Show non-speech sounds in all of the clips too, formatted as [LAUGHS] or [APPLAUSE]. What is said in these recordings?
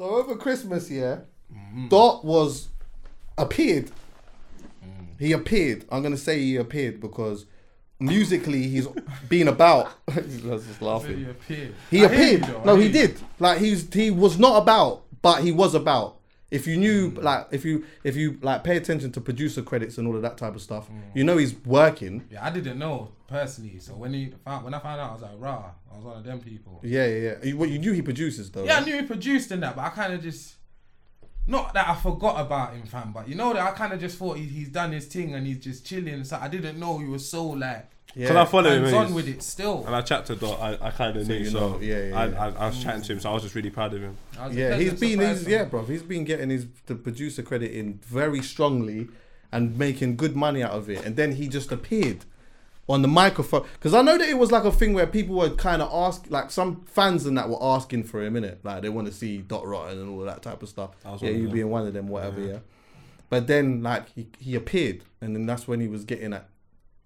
So over Christmas, yeah, Mm-hmm. Dot was appeared. He appeared. I'm gonna say he appeared because musically he's been about. [LAUGHS] I was just He laughing. appeared. He I hear you appeared. though, I No, hear he you. did. Like he's he was not about, but he was about. If you knew, Mm. like, if you if you like pay attention to producer credits and all of that type of stuff, Mm. you know he's working. Yeah, I didn't know personally. So when he found, when I found out, I was like, rah, I was one of them people. Yeah, yeah, yeah. You, well, you knew he produces though. Yeah, I knew he produced in that, but I kind of just. Not that I forgot about him, fam, but you know that I kind of just thought he, he's done his thing and he's just chilling. So I didn't know he was so like Because I follow him hands and on with it still. and I chat to Dot. I, I kind of So knew, you so know, yeah, yeah, I, yeah. I, I was chatting to him, so I was just really proud of him. I was Yeah, he's pleasant been, surprise he's, for yeah, bro. He's been getting his the producer credit in very strongly and making good money out of it. And then he just appeared on the microphone because I know that it was like a thing where people were kind of ask, like some fans and that were asking for him in it, like they want to see Dot Rotten and all that type of stuff. I was Yeah, one of you them. being one of them, whatever. Yeah. But then like he, he appeared, and then that's when he was getting at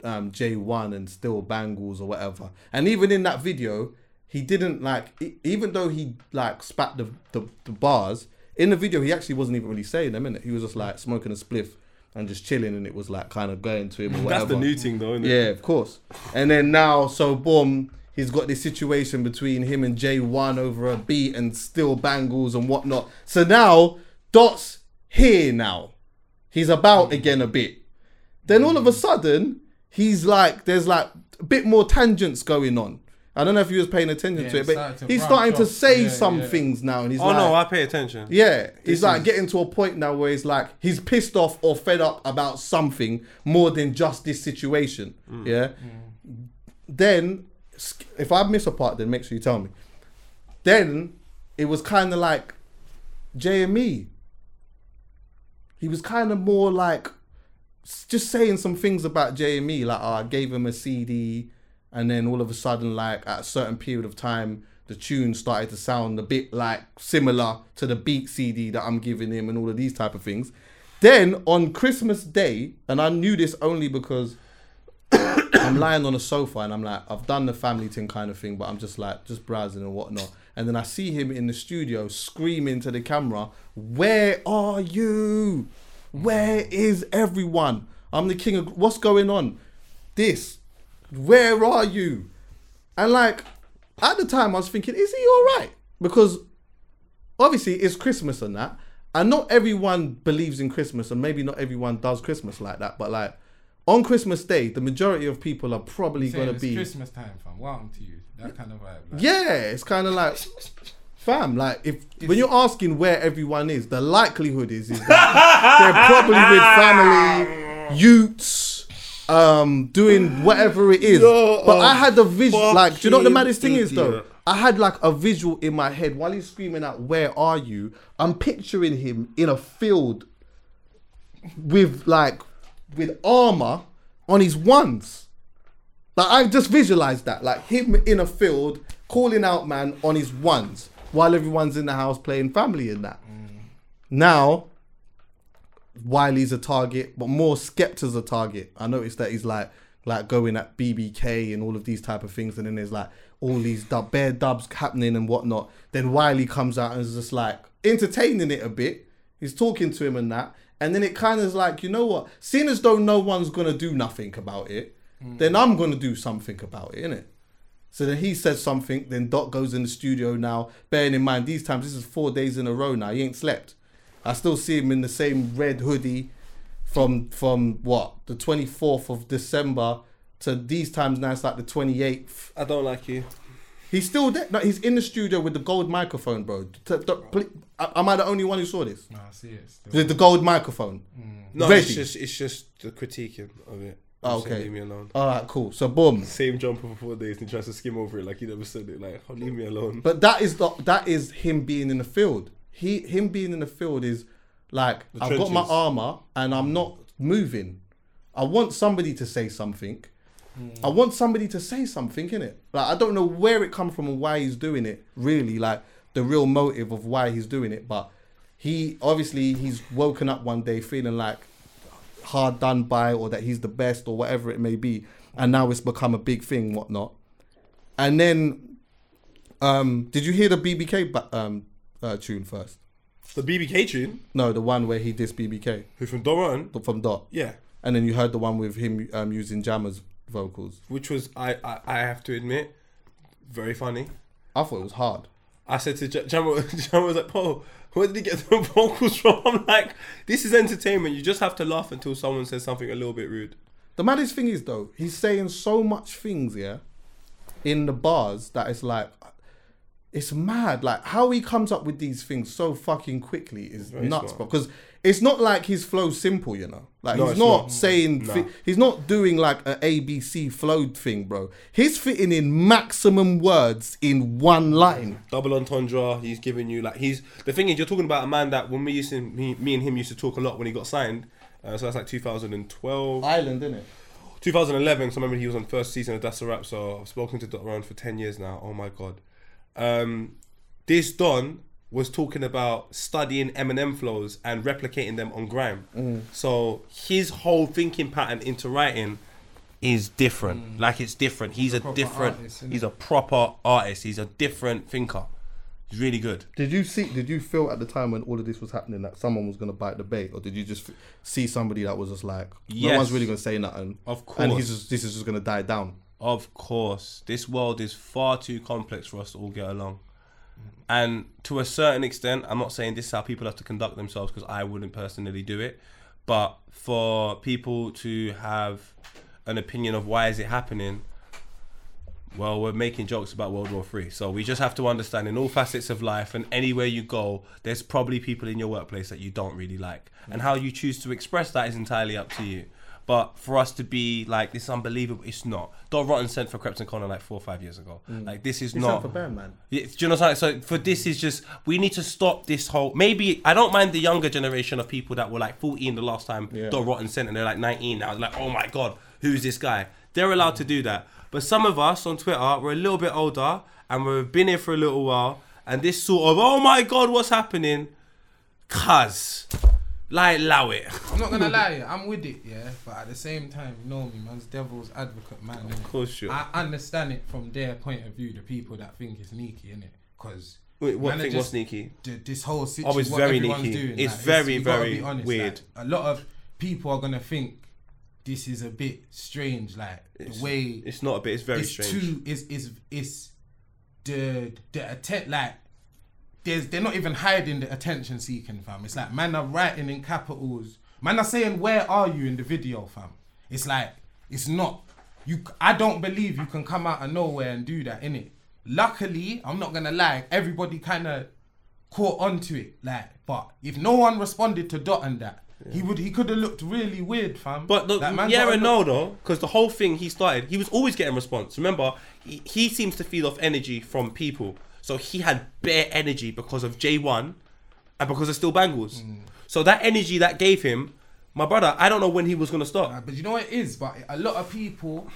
um, J1 and Steel Banglez or whatever. And even in that video, he didn't like, e- even though he like spat the, the, the bars, in the video, he actually wasn't even really saying them, innit? He was just like smoking a spliff and just chilling, and it was like kind of going to him or whatever. [LAUGHS] That's the new thing, though, isn't it? Yeah, of course. And then now, so boom, he's got this situation between him and J1 over a beat and Steel Banglez and whatnot. So now, Dot's here now. He's about again a bit. Then all of a sudden, he's like, there's like a bit more tangents going on. I don't know if you was paying attention Yeah, to it, it but started to he's starting to off. say Yeah, some yeah. things now, and he's Oh like, no, I pay attention. yeah, he's This like is- getting to a point now where he's like he's pissed off or fed up about something more than just this situation. Mm. Yeah. Then, if I miss a part, then make sure you tell me. Then it was kind of like JME. He was kind of more like s- just saying some things about JME, like oh, I gave him a CD, and then all of a sudden, like at a certain period of time, the tune started to sound a bit like similar to the beat CD that I'm giving him, and all of these type of things. Then on Christmas Day, and I knew this only because [COUGHS] I'm lying on a sofa and I'm like, I've done the family thing kind of thing, but I'm just like, just browsing and whatnot. And then I see him in the studio screaming to the camera, Where are you? Where is everyone? I'm the king of. What's going on? This. Where are you? And like, at the time, I was thinking, is he all right? Because obviously it's Christmas and that. And not everyone believes in Christmas, and maybe not everyone does Christmas like that. But like on Christmas Day, the majority of people are probably gonna be Christmas time, fam. Welcome to you. That kind of vibe. Like, yeah. It's kind of like [LAUGHS] fam. Like if when you're asking where everyone is, the likelihood is is that [LAUGHS] they're probably with family, youths, um, doing whatever it is. Yo, but I had the visual. Like, do you know what the maddest thing is though? I had like a visual in my head while he's screaming out, "Where are you?" I'm picturing him in a field with like with armor on his ones. Like I just visualized that, like him in a field calling out man on his ones while everyone's in the house playing family and that. Now, Wiley's a target, but more Skepta's a target. I noticed that he's like like going at BBK and all of these type of things, and then there's like all these dub, bare dubs happening and whatnot. Then Wiley comes out and is just like entertaining it a bit. He's talking to him and that, and then it kind of is like, you know what? Seeing as though no one's gonna do nothing about it, then I'm gonna do something about it, innit? So then he says something, then Dot goes in the studio now. Bearing in mind, these times, this is four days in a row now. He ain't slept. I still see him in the same red hoodie from from what the 24th of December to these times now. It's like the 28th. I don't like you. He's still there. No, he's in the studio with the gold microphone, bro. T- t- pl- Am I the only one who saw this? Nah, I see it still. The, the gold microphone. Mm. No, Ready. it's just it's just the critiquing of it. Oh, okay. Leave me alone. All right, cool. So boom. Same jumper for four days and he tries to skim over it like he never said it. Like, oh, leave me alone. But that is the, that is him being in the field. He him being in the field is like The I've got my armor and I'm not moving. I want somebody to say something. I want somebody to say something in it. Like I don't know where it come from and why he's doing it. Really, like the real motive of why he's doing it. But he obviously he's woken up one day feeling like hard done by or that he's the best or whatever it may be, and now it's become a big thing, whatnot. And then um, did you hear the BBK ba- um, uh, tune first. The BBK tune, No, the one where he dissed BBK who from Doran, the- from Dot, yeah, and then you heard the one with him um, using Jammer's vocals. which was I, I I have to admit, very funny. I thought it was hard. I said to Jamal, Jammer [LAUGHS] was like, "Paul, where did he get the [LAUGHS] vocals from?" I'm like, "This is entertainment. You just have to laugh until someone says something a little bit rude." The maddest thing is though, he's saying so much things, yeah, in the bars that it's like, it's mad. Like how he comes up with these things so fucking quickly is nuts, smart. because it's not like his flow's simple, you know. Like No, he's not, not. saying, Nah. thi- he's not doing like a ABC flow thing, bro. He's fitting in maximum words in one line. Double entendre. He's giving you like he's the thing is you're talking about a man that when we used to me, me and him used to talk a lot when he got signed. Uh, so that's like 2012, Island, isn't it? 2011. So I remember he was on first season of That's a Rap. So I've spoken to Dot Rotten for 10 years now. Oh my god. Um, this Don was talking about studying Eminem flows and replicating them on grime. Mm. So his whole thinking pattern into writing is different. Mm. Like it's different. He's, a a, different. artist, he's a proper artist. He's a different thinker. He's really good. Did you see? Did you feel at the time when all of this was happening that someone was gonna bite the bait, or did you just see somebody that was just like, no one's really gonna say nothing, Of course. and he's just, this is just gonna die down? Of course, this world is far too complex for us to all get along. And to a certain extent, I'm not saying this is how people have to conduct themselves because I wouldn't personally do it. But for people to have an opinion of why is it happening, well, we're making jokes about World War Three, so we just have to understand in all facets of life and anywhere you go, there's probably people in your workplace that you don't really like, and how you choose to express that is entirely up to you. But for us to be like this, unbelievable. It's not. Dot Rotten sent for Crepton Connor like four or five years ago. Mm. Like this is not. for band, man. Yeah, do you know what I'm saying? So for this is just we need to stop this whole. Maybe I don't mind the younger generation of people that were like 14 the last time Yeah. Dot Rotten sent and they're like 19 now. Like oh my god, who's this guy? They're allowed to do that. But some of us on Twitter, we're a little bit older and we've been here for a little while, and this sort of oh my god, what's happening? Cuz, like allow it. [LAUGHS] I'm not gonna lie, I'm with it, yeah. But at the same time, you know me, man's devil's advocate, man. Of course, you. I understand it from their point of view, the people that think it's sneaky, innit? Because Wait, what man, thing was just- sneaky? this whole situation, Oh, it's what very everyone's sneaky. doing, It's like, very, you gotta very honest, weird. like, a lot of people are gonna think this is a bit strange, like It's- the way It's not a bit. It's very it's strange. too is is is the the attempt like there's they're not even hiding the attention seeking fam. It's like man are writing in capitals. Man are saying where are you in the video fam. It's like it's not you. I don't believe you can come out of nowhere and do that in it. Luckily, I'm not gonna lie. Everybody kind of caught onto it. Like, but if no one responded to Dot and that, he would he could have looked really weird, fam. But the, yeah and no though, because the whole thing he started, he was always getting response. Remember, he, he seems to feed off energy from people, so he had bare energy because of J1 and because of Steel Banglez. Mm. So that energy that gave him, my brother, I don't know when he was gonna stop. Nah, but you know what it is. But a lot of people,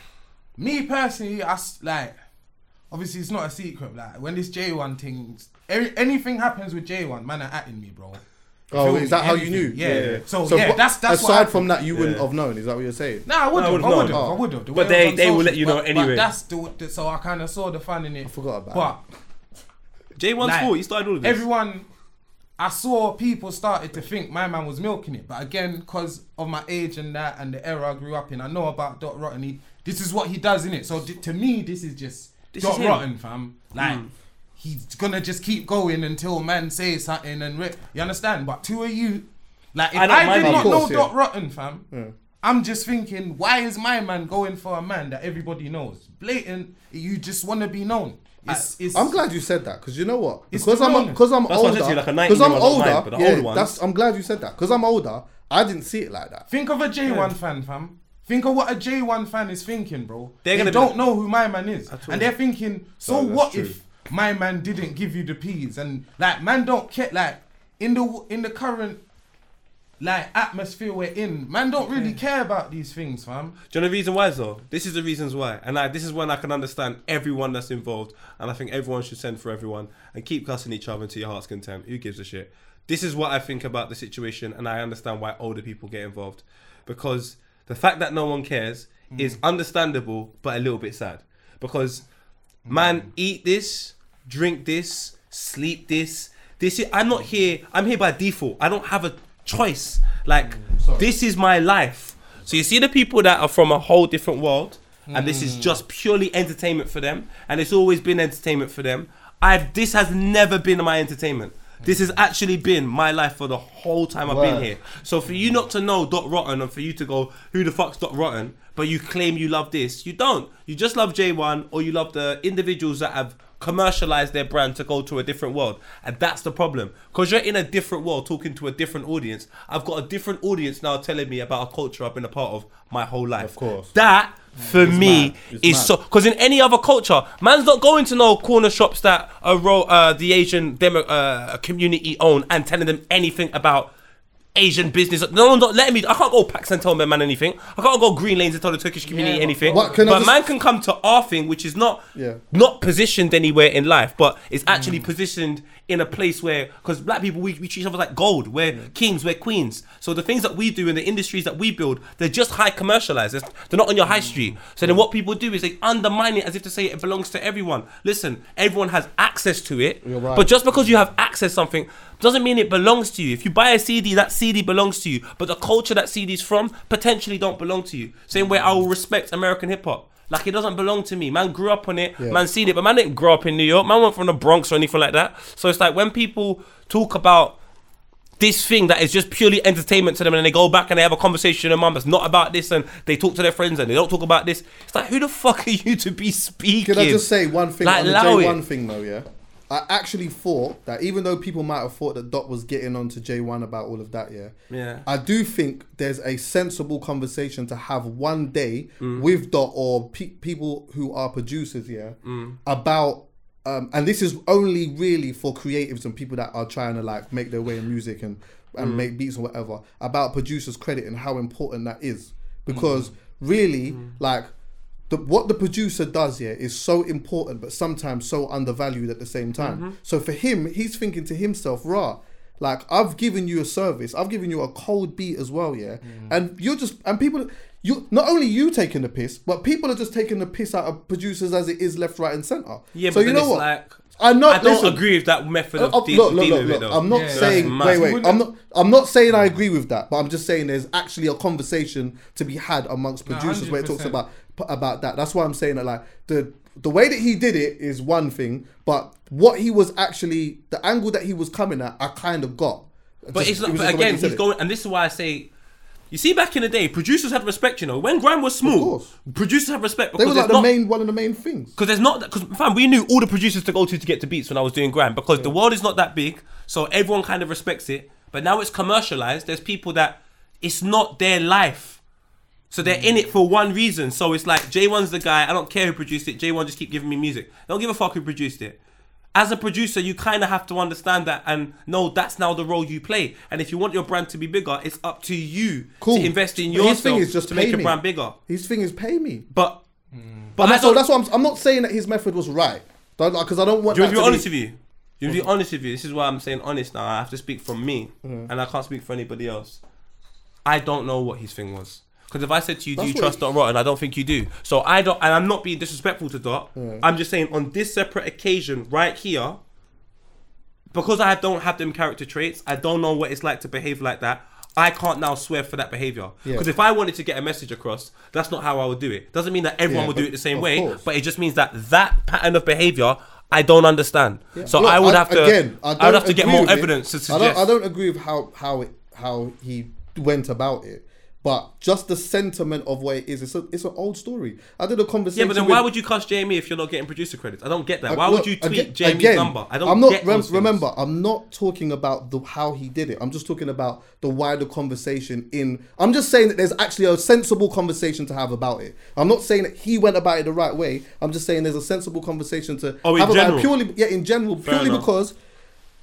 me personally, I like. Obviously, it's not a secret. Like when this J1 thing, anything happens with J1, man, are atting me, bro. Oh, is that how you knew? Yeah. yeah. yeah. So, so, yeah, that's that's. Aside from that, you wouldn't have known. Is that what you're saying? Nah, I would have. No, I would have. I would have. The but they they will let you know anyway. But that's the, the, so I kind of saw the fun in it. I forgot about. But it. J1's like, fault. He started all of this. Everyone, I saw people started to think my man was milking it. But again, because of my age and that and the era I grew up in, I know about Dot Rotten. He, this is what he does in it. So d- to me, this is just this Dot is Rotten, fam. Mm. Like. Mm. He's gonna just keep going until man says something and. You understand? But two of you, like if I, I did not know yeah. Dot Rotten, fam, yeah. I'm just thinking, why is my man going for a man that everybody knows? Blatant, you just want to be known. It's, it's, I'm glad you said that because you know what? Because I'm because I'm That's what older. said to you, like Because I'm 19-year-old, I don't mind, older. but yeah, older that's. I'm glad you said that because I'm older. I didn't see it like that. Think of a J1 fan, fam. Think of what a J1 fan is thinking, bro. They're they gonna don't like- know who my man is, and they're thinking, so No, what true. if my man didn't give you the peas? And like, man, don't care. Like in the in the current like atmosphere we're in, man, don't really care about these things, fam. Do you know the reason why though? This is the reasons why, and I, this is when I can understand everyone that's involved, and I think everyone should send for everyone and keep cussing each other to your heart's content. Who gives a shit? This is what I think about the situation, and I understand why older people get involved, because the fact that no one cares mm. is understandable, but a little bit sad. Because mm. man, eat this, drink this, sleep this, This is I'm not here. I'm here by default. I don't have a choice. Like Mm, this is my life. So you see the people that are from a whole different world, and this Mm. is just purely entertainment for them, and it's always been entertainment for them. I've this has never been my entertainment. This has actually been my life for the whole time I've been here. So for you not to know Dot Rotten and for you to go, who the fuck's Dot Rotten? But you claim you love this, you don't. You just love J1 or you love the individuals that have commercialized their brand to go to a different world. And that's the problem. Because you're in a different world talking to a different audience. I've got a different audience now telling me about a culture I've been a part of my whole life. Of course. That for me is so because in any other culture, man's not going to no corner shops that are uh, the Asian demo uh, community own and telling them anything about Asian business. No one's not letting me. I can't go Pax and tell my man anything. I can't go Green Lanes and tell the Turkish community Yeah, anything. What, can I but just- man can come to our thing, which is not Yeah. not positioned anywhere in life, but it's Mm. actually positioned in a place where because black people we, we treat each other like gold. We're kings, we're queens. So the things that we do in the industries that we build, they're just high commercialized. It's- They're not on your high mm. street. So then what people do is they undermine it as if to say it belongs to everyone. Listen, everyone has access to it, right. but just because you have access to something doesn't mean it belongs to you. If you buy a CD, that CD belongs to you, but the culture that CD's from potentially don't belong to you. Same way I will respect American hip hop. Like it doesn't belong to me. Man grew up on it. Yeah. Man seen it, but man didn't grow up in New York. Man went from the Bronx or anything like that. So it's like when people talk about this thing that is just purely entertainment to them and they go back and they have a conversation with their mum that's not about this and they talk to their friends and they don't talk about this. It's like who the fuck are you to be speaking? Can I just say one thing Like, on the J1 it. thing though, yeah? I actually thought that even though people might have thought that Dot was getting onto J1 about all of that, yeah, Yeah. I do think there's a sensible conversation to have one day Mm. with Dot or pe- people who are producers, yeah, Mm. about. Um, and this is only really for creatives and people that are trying to like make their way in music and Mm. and make beats or whatever about producers credit and how important that is Mm. because really like the, what the producer does here is so important, but sometimes so undervalued at the same time. Mm-hmm. So for him, he's thinking to himself, "Rah, like I've given you a service, I've given you a cold beat as well, yeah, Mm. and you're just and people." You not only you taking the piss, but people are just taking the piss out of producers as it is left, right, and center. Yeah, so but you know what? Like, I not. I don't listen, agree with that method of uh, de- look, look, dealing look, with it look. though. I'm not Yeah, saying. Wait, wait. I'm not. I'm not saying I agree with that, but I'm just saying there's actually a conversation to be had amongst No, producers where it talks about about that. That's why I'm saying that like the the way that he did it is one thing, but what he was actually the angle that he was coming at, I kind of got. But Just- it's not. it But just the way again, he's it. going, and this is why I say. You see, back in the day, producers had respect. You know, when Grime was small, producers had respect Because They were like the not main one of the main things. because there's not because fam, we knew all the producers to go to to get to beats when I was doing Grime because the world is not that big, so everyone kind of respects it. But now it's commercialized. There's people that it's not their life, so they're in it for one reason. So it's like J1's the guy. I don't care who produced it. J1 just keep giving me music. I don't give a fuck who produced it. As a producer, you kind of have to understand that and know that's now the role you play. And if you want your brand to be bigger, it's up to you Cool. to invest in But his thing is just to make your me. brand bigger. His thing is pay me. But but And I that's, so that's what I'm. I'm not saying that his method was right, because I don't want. Do you that want to be to honest with you? Do you want be honest with you? This is why I'm saying honest now. I have to speak from me, Mm-hmm. and I can't speak for anybody else. I don't know what his thing was. Because if I said to you, do you trust Dot Rotten? I don't think you do. So I don't, and I'm not being disrespectful to Dot. I'm just saying on this separate occasion, right here, because I don't have them character traits, I don't know what it's like to behave like that. I can't now swear for that behavior. Yeah. Because if I wanted to get a message across, that's not how I would do it. Doesn't mean that everyone Yeah, would do it the same way, course. but it just means that that pattern of behavior I don't understand. So Look, I would have to again. I, I, would have to get more with it. evidence to I don't, I don't agree with how how it, how he went about it, but just the sentiment of what it is. It's a, it's an old story. I did a conversation. yeah, but then with, why would you cuss JME if you're not getting producer credits? I don't get that. Why look, would you tweet aga- JME's again, number? I don't I'm not get rem- remember. I'm not talking about the how he did it. I'm just talking about the wider conversation. In I'm just saying that there's actually a sensible conversation to have about it. I'm not saying that he went about it the right way. I'm just saying there's a sensible conversation to Oh, have about general? it purely. Yeah, in general, purely enough. because.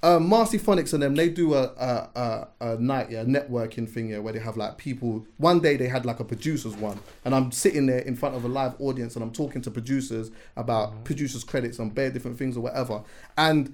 Uh, Marcy Phonics and them, they do a, a, a, a night, yeah, networking thing, yeah, where they have like people. One day they had like a producers one, and I'm sitting there in front of a live audience and I'm talking to producers about producers' credits and bare different things or whatever. And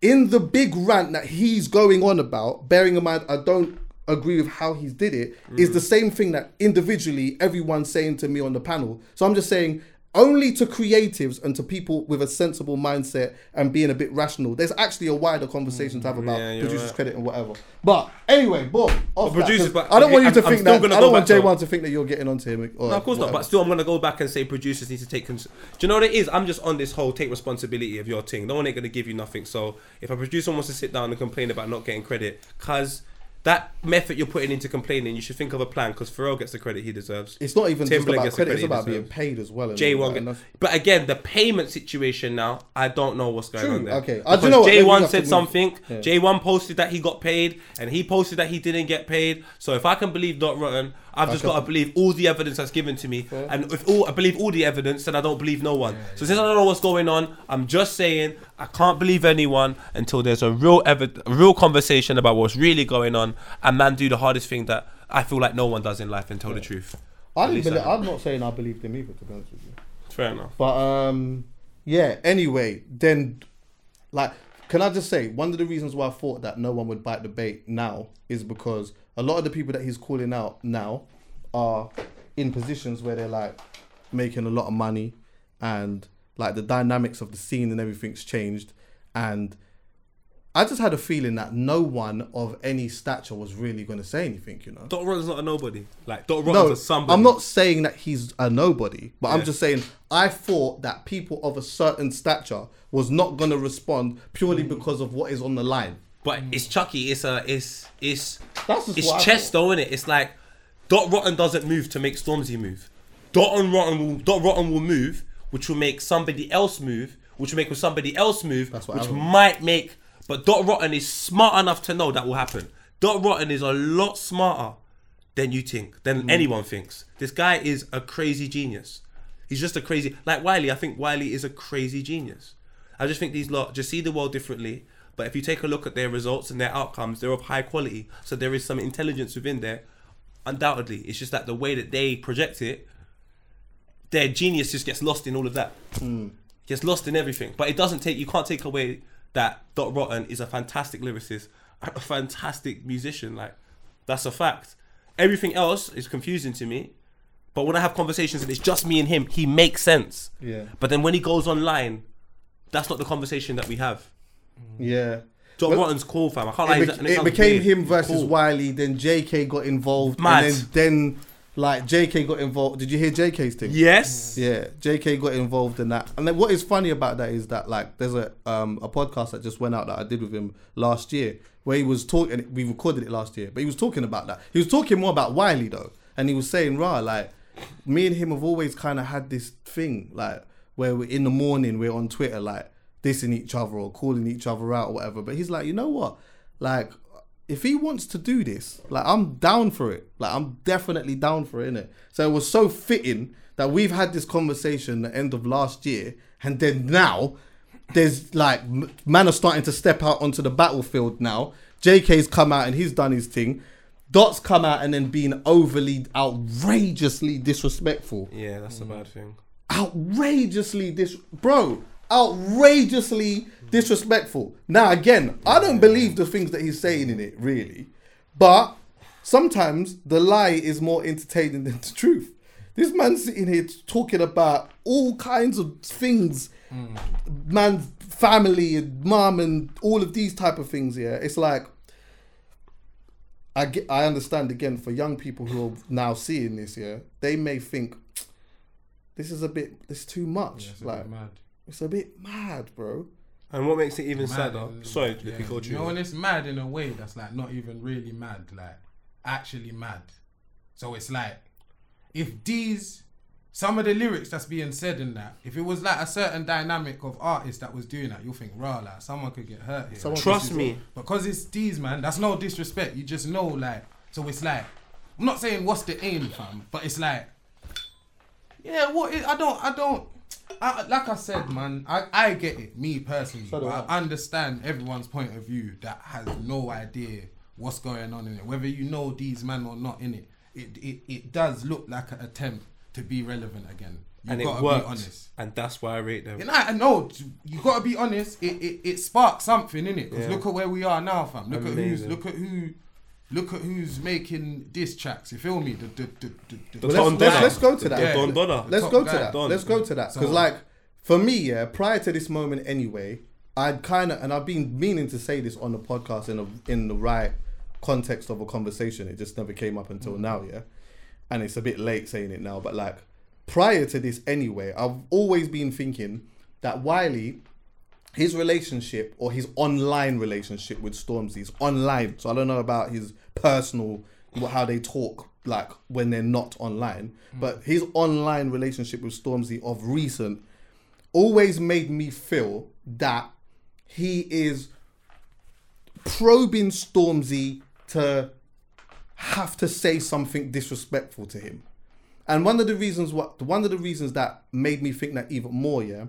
in the big rant that he's going on about, bearing in mind I don't agree with how he's did it, is the same thing that individually everyone's saying to me on the panel. So I'm just saying, only to creatives and to people with a sensible mindset and being a bit rational. There's actually a wider conversation to have mm, about Yeah, producers right. credit and whatever. But anyway, boom. Off that, producers, but I don't want you to I'm think that. I don't want back J1 to think that you're getting onto him. No, of course not. But still, I'm gonna go back and say producers need to take. Cons- Do you know what it is? I'm just on this whole take responsibility of your thing. No one ain't gonna give you nothing. So if a producer wants to sit down and complain about not getting credit, cause that method you're putting into complaining, you should think of a plan. Cause Pharrell gets the credit he deserves. it's not even just about credit. It's about being paid as well. J One, and but again, the payment situation now, I don't know what's going True, on there. okay. I do Because know J One said something. Yeah. J one posted that he got paid, and he posted that he didn't get paid. So if I can believe Dot Rotten, I've just got to believe all the evidence that's given to me. And if all I believe all the evidence, then I don't believe no one. so since I don't know what's going on, I'm just saying I can't believe anyone until there's a real evid- a real conversation about what's really going on, and man do the hardest thing that I feel like no one does in life and tell the truth. I didn't believe, I'm not saying I believed him either, to be honest with you. Fair enough. But um, yeah. Anyway, then, like, can I just say one of the reasons why I thought that no one would bite the bait now is because a lot of the people that he's calling out now are in positions where they're like making a lot of money and like the dynamics of the scene and everything's changed and I just had a feeling that no one of any stature was really going to say anything, you know. Dot Rotten's not a nobody. Like Dot Rotten's No, a somebody. I'm not saying that he's a nobody, but I'm just saying I thought that people of a certain stature was not going to respond purely Mm. because of what is on the line. But it's Chuckie. It's a. It's it's That's it's chess though, isn't it? It's like Dot Rotten doesn't move to make Stormzy move. Dot and Rotten will Dot Rotten will move, which will make somebody else move, which will make somebody else move, That's what which might make. But Dot Rotten is smart enough to know that will happen. Dot Rotten is a lot smarter than you think, than Mm. anyone thinks. This guy is a crazy genius. He's just a crazy like Wiley. I think Wiley is a crazy genius. I just think these lot just see the world differently. But if you take a look at their results and their outcomes, they're of high quality. So there is some intelligence within there. Undoubtedly, it's just that the way that they project it, their genius just gets lost in all of that. Hmm. Gets lost in everything. But it doesn't take. You can't take away that Dot Rotten is a fantastic lyricist, and [LAUGHS] a fantastic musician. Like that's a fact. Everything else is confusing to me. But when I have conversations and it's just me and him, he makes sense. Yeah. But then when he goes online, that's not the conversation that we have. Yeah. John Well, Rotten's cool, fam. I can't lie. It, and it became weird. him versus cool. Wiley. Then Jaykae got involved, Mad. and then, then like Jaykae got involved. Did you hear Jaykae's thing? Yes. Yeah, Jaykae got involved in that. And then what is funny about that is that like there's a um a podcast that just went out that I did with him last year where he was talking we recorded it last year, but he was talking about that. He was talking more about Wiley though. And he was saying, rah, like me and him have always kind of had this thing, like where we're in the morning we're on Twitter like dissing each other or calling each other out or whatever. But he's like, you know what? Like if he wants to do this, like I'm down for it. Like I'm definitely down for it, innit? So it was so fitting that we've had this conversation at the end of last year, and then now there's like man are starting to step out onto the battlefield now. Jaykae's come out and he's done his thing. Dot's come out and then being overly outrageously disrespectful. Yeah, that's a bad thing. Outrageously dis bro, outrageously disrespectful. Now again, I don't believe the things that he's saying in it, really. But sometimes the lie is more entertaining [LAUGHS] than the truth. This man's sitting here talking about all kinds of things, man's family and mum and all of these type of things. Yeah, it's like I get, I understand again for young people who are now seeing this. Yeah, they may think this is a bit, it's too much. A like. It's a bit mad, bro. And what makes it even Mad sadder? in- Sorry, yeah, if you go You know through. when it's mad in a way that's like not even really mad, like actually mad. So it's like if these some of the lyrics that's being said in that, if it was like a certain dynamic of artists that was doing that, you'll think, raw, like someone could get hurt here. Someone Trust me. Because it's these man, that's no disrespect. You just know like so it's like I'm not saying what's the aim, fam, but it's like yeah, what is, I don't I don't I, like I said, man, I, I get it, me personally. So but I. I understand everyone's point of view that has no idea what's going on in it. Whether you know these men or not in it, it, it, it does look like an attempt to be relevant again. You And it gotta be worked. honest. And that's why I rate them. And I, I know you gotta be honest. It it, it sparked something in it. Because Yeah. look at where we are now, fam. Look at who's look at who look at who's making diss tracks. You feel me? The the the, the, the Well, Don let's, let's, let's go to that. Yeah. Don Donna. Let's Top go to that. Don. Let's go to that. Because, like, for me, yeah, prior to this moment anyway, I'd kind of, and I've been meaning to say this on the podcast in a, in the right context of a conversation. It just never came up until Mm. now, yeah. And it's a bit late saying it now, but like, prior to this anyway, I've always been thinking that Wiley, his relationship or his online relationship with Stormzy is online. So I don't know about his personal, how they talk like when they're not online. Hmm. But his online relationship with Stormzy of recent always made me feel that he is probing Stormzy to have to say something disrespectful to him. And one of the reasons what one of the reasons that made me think that even more, yeah,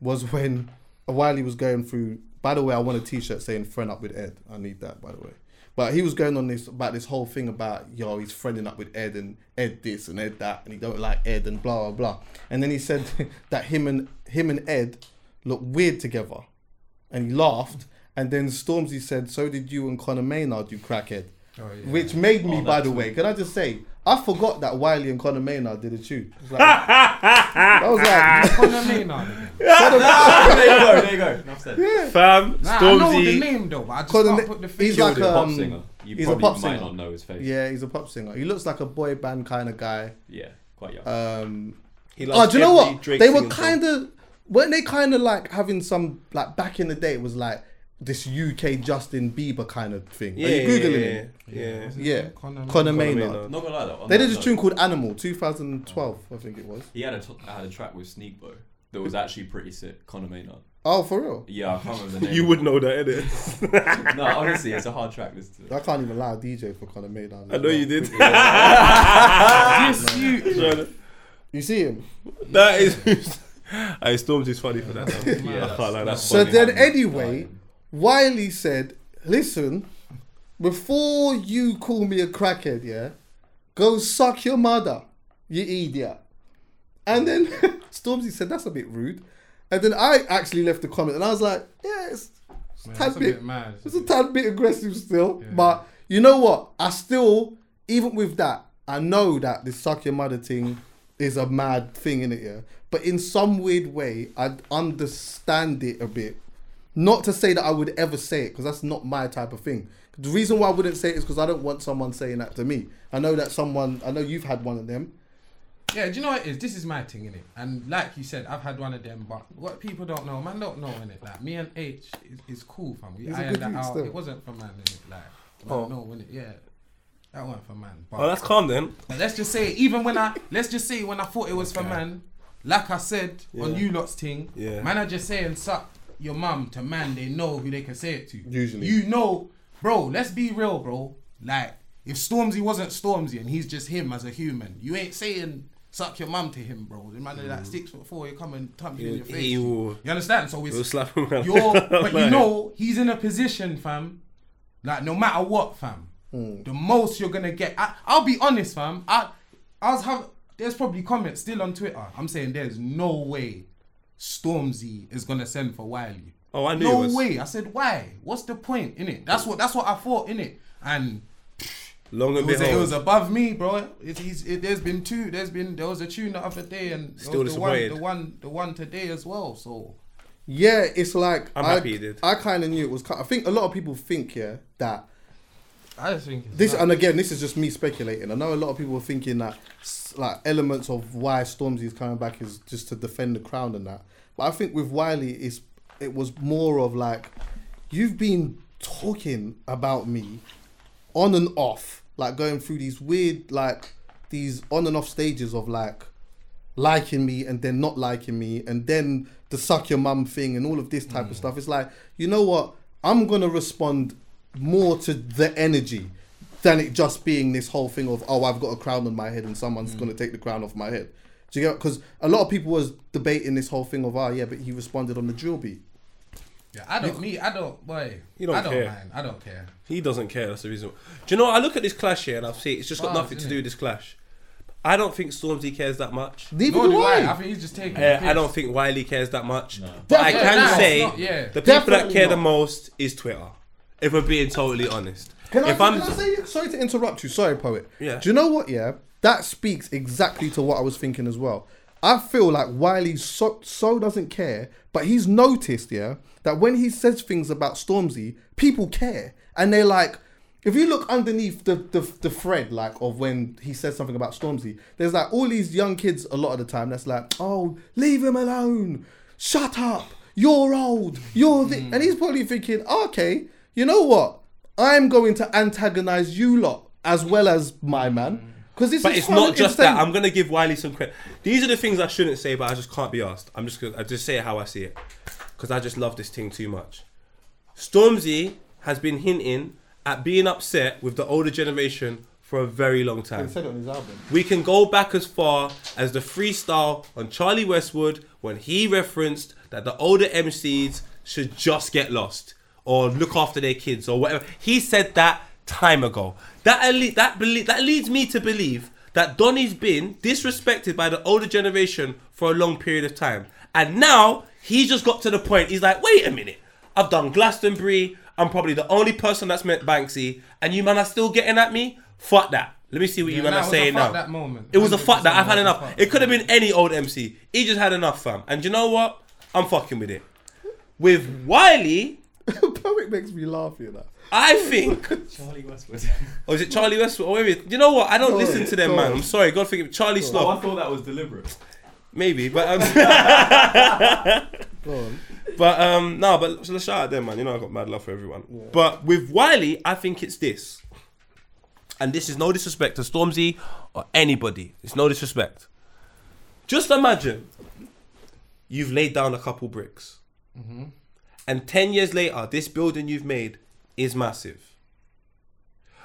was when while he was going through. By the way, I want a T-shirt saying "friend up with Ed." I need that, by the way. But he was going on this about this whole thing about yo, he's friending up with Ed and Ed this and Ed that, and he don't like Ed and blah blah blah. And then he said [LAUGHS] that him and him and Ed look weird together, and he laughed. And then Stormzy said, "So did you and Conor Maynard, you crackhead." Oh, yeah. Which made me, Oh, by the way, can I just say, I forgot that Wiley and Conor Maynard did a tune. It was [LAUGHS] like- I was like, [LAUGHS] Conor Maynard [LAUGHS] there you go. There you go. Enough said. Fam, Nah, I know the Stormzy. name though, but I just Conor can't put the he's face. like He's a um, pop singer. You he's a probably pop might singer. not know his face. yeah, he's a pop singer. He looks like a boy band kind of guy. Yeah, quite young. Um, He oh, loves do you know every what? Drake they were singing song. kind of, weren't they kind of like having some, like back in the day, it was like this UK Justin Bieber kind of thing. Yeah, Are you Googling yeah, him? yeah. What's his Yeah. name? Conor Conor Maynard. Maynard. Maynard. Not gonna lie though. They that did a tune called Animal, 2012, I think it was. He had a, t- had a track with Sneakbo that was actually pretty sick. Conor Maynard. Oh, for real? Yeah, I can't remember the [LAUGHS] name. You would know that, innit? [LAUGHS] No, honestly, it's a hard track. Listen to. I can't even lie, DJ for Conor Maynard. I know you did. [LAUGHS] Yes, you. You see him? that is. Hey, Stormzy's funny for that. though. Yeah, I can't lie. That's So funny. then, anyway, Wiley said, "Listen, before you call me a crackhead, yeah, go suck your mother, you idiot." And then [LAUGHS] Stormzy said, "That's a bit rude." And then I actually left a comment, and I was like, "Yeah, it's, it's a Man, tad a bit, bit mad. it's a tad bit aggressive still." Yeah. But you know what? I still, even with that, I know that this suck your mother thing is a mad thing in it, yeah. But in some weird way, I understand it a bit. Not to say that I would ever say it, because that's not my type of thing. The reason why I wouldn't say it is because I don't want someone saying that to me. I know that someone, I know you've had one of them. Yeah, do you know what it is? This is my thing, innit? And like you said, I've had one of them, but what people don't know, man don't know, innit? Like, me and H is, is cool, fam. We He's a ironed that out. still. It wasn't for man, innit? Like, Oh. no, innit? Yeah. That wasn't for man. But Oh, that's calm then. But let's just say, even when I let's just say when I thought it was for man, like I said on you lot's thing, Yeah. man are just saying suck your mum to man they know who they can say it to. Usually. You know, bro, let's be real, bro. Like, if Stormzy wasn't Stormzy and he's just him as a human, you ain't saying suck your mum to him, bro. The man is like six foot four, you come and thump you in your face. Will, You understand? So it's slap him around. you're, [LAUGHS] but you know, he's in a position, fam. Like no matter what, fam, mm. the most you're gonna get. I, I'll be honest, fam. I, I was have. There's probably comments still on Twitter. I'm saying there's no way Stormzy is gonna send for Wiley. Oh, I knew No it was. way. I said why? What's the point in it? That's what. That's what I thought in it. And Long it and was, it was above me, bro. It, he's, it, there's been two. There's been there was a tune the other day, and there Still was the one, the one, the one today as well. So Yeah, it's like I'm I, happy he did. I kind of knew it was. I think a lot of people think yeah that I just think it's this, and again, this is just me speculating. I know a lot of people are thinking that like elements of why Stormzy is coming back is just to defend the crown and that. But I think with Wiley, it's it was more of like you've been talking about me on and off, like going through these weird like these on and off stages of like liking me and then not liking me and then the suck your mum thing and all of this type of mm. stuff. It's like, you know what? I'm gonna respond more to the energy than it just being this whole thing of oh I've got a crown on my head and someone's gonna take the crown off my head. Do you get? Because a lot of people was debating this whole thing of oh yeah, but he responded on the drill beat. Yeah, I don't. Me, I don't. Boy, You don't I don't care. mind. I don't care. He doesn't care. That's the reason. Do you know? I look at this clash here and I see it's just got Bars, nothing to innit? do with this clash. I don't think Stormzy cares that much. Neither Nor do do I. I. I think he's just taking. Uh, I don't think Wiley cares that much. No. But I can not. say not, yeah. the people that Definitely care the most is Twitter. If we're being totally honest, Can I, if can I'm, I say, sorry to interrupt you, sorry, poet. Yeah. Do you know what? Yeah, that speaks exactly to what I was thinking as well. I feel like Wiley so so doesn't care, but he's noticed, yeah, that when he says things about Stormzy, people care, and they're like. If you look underneath the, the the thread, like of when he says something about Stormzy, there's like all these young kids a lot of the time that's like, oh, leave him alone, shut up, you're old, you're the, and he's probably thinking, oh, okay, you know what, I'm going to antagonize you lot as well as my man, mm. because this But is it's not just that. I'm gonna give Wiley some credit. These are the things I shouldn't say, but I just can't be asked. I'm just gonna I just say it how I see it, because I just love this thing too much. Stormzy has been hinting at being upset with the older generation for a very long time. He said it on his album. We can go back as far as the freestyle on Charlie Westwood when he referenced that the older MCs should just get lost or look after their kids or whatever. He said that time ago. That ele- that belie- that leads me to believe that Donny's been disrespected by the older generation for a long period of time. And now he just got to the point. He's like, wait a minute. I've done Glastonbury. I'm probably the only person that's met Banksy, and you man are still getting at me. Fuck that. Let me see what you man are saying now. that moment. It was a fuck that. I've had enough. It could have been any old MC. He just had enough, fam. And you know what? I'm fucking with it. With Wiley, [LAUGHS] Poet makes me laugh, you know. I think. [LAUGHS] Charlie Westwood. Or is it Charlie Westwood? Or maybe. You know what? I don't Go listen to them, go man. I'm sorry. God forgive me. Charlie oh, Sloth. I thought that was deliberate. Maybe, but um, [LAUGHS] Go on. but um, no, but so let's shout out them, man. You know I got mad love for everyone. But with Wiley, I think it's this, and this is no disrespect to Stormzy or anybody. It's no disrespect. Just imagine you've laid down a couple bricks, and ten years later, this building you've made is massive.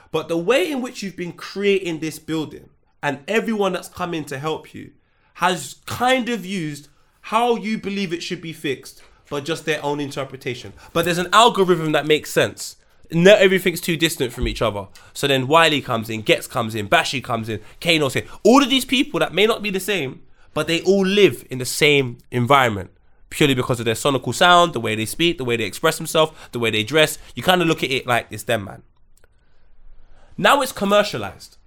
But the way in which you've been creating this building and everyone that's come in to help you has kind of used how you believe it should be fixed, but just their own interpretation. But there's an algorithm that makes sense. Not everything's too distant from each other. So then Wiley comes in, Ghetts comes in, Bashy comes in, Kano's here. All of these people that may not be the same, but they all live in the same environment purely because of their sonical sound, the way they speak, the way they express themselves, the way they dress. You kind of look at it like it's them, man. Now it's commercialized.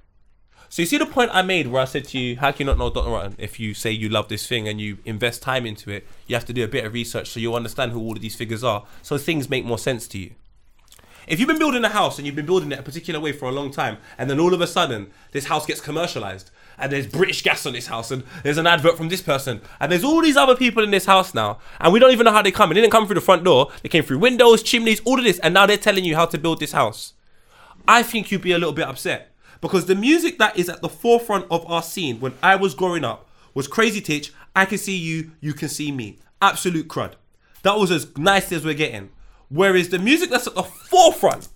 So you see the point I made where I said to you, how can you not know Dot Rotten if you say you love this thing and you invest time into it? You have to do a bit of research so you understand who all of these figures are, so things make more sense to you. If you've been building a house and you've been building it a particular way for a long time, and then all of a sudden this house gets commercialized, and there's British gas on this house, and there's an advert from this person, and there's all these other people in this house now, and we don't even know how they come. They didn't come through the front door, they came through windows, chimneys, all of this, and now they're telling you how to build this house. I think you'd be a little bit upset because the music that is at the forefront of our scene when I was growing up was Crazy Titch. I can see you, you can see me. Absolute crud. That was as nice as we're getting. Whereas the music that's at the forefront,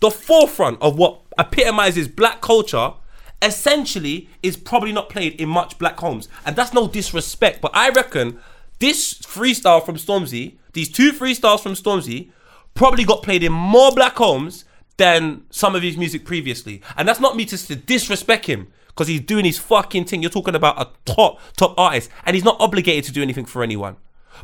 the forefront of what epitomizes black culture, essentially is probably not played in much black homes. And that's no disrespect, but I reckon this freestyle from Stormzy, these two freestyles from Stormzy, probably got played in more black homes than some of his music previously. And that's not me to, to disrespect him because he's doing his fucking thing. You're talking about a top, top artist and he's not obligated to do anything for anyone.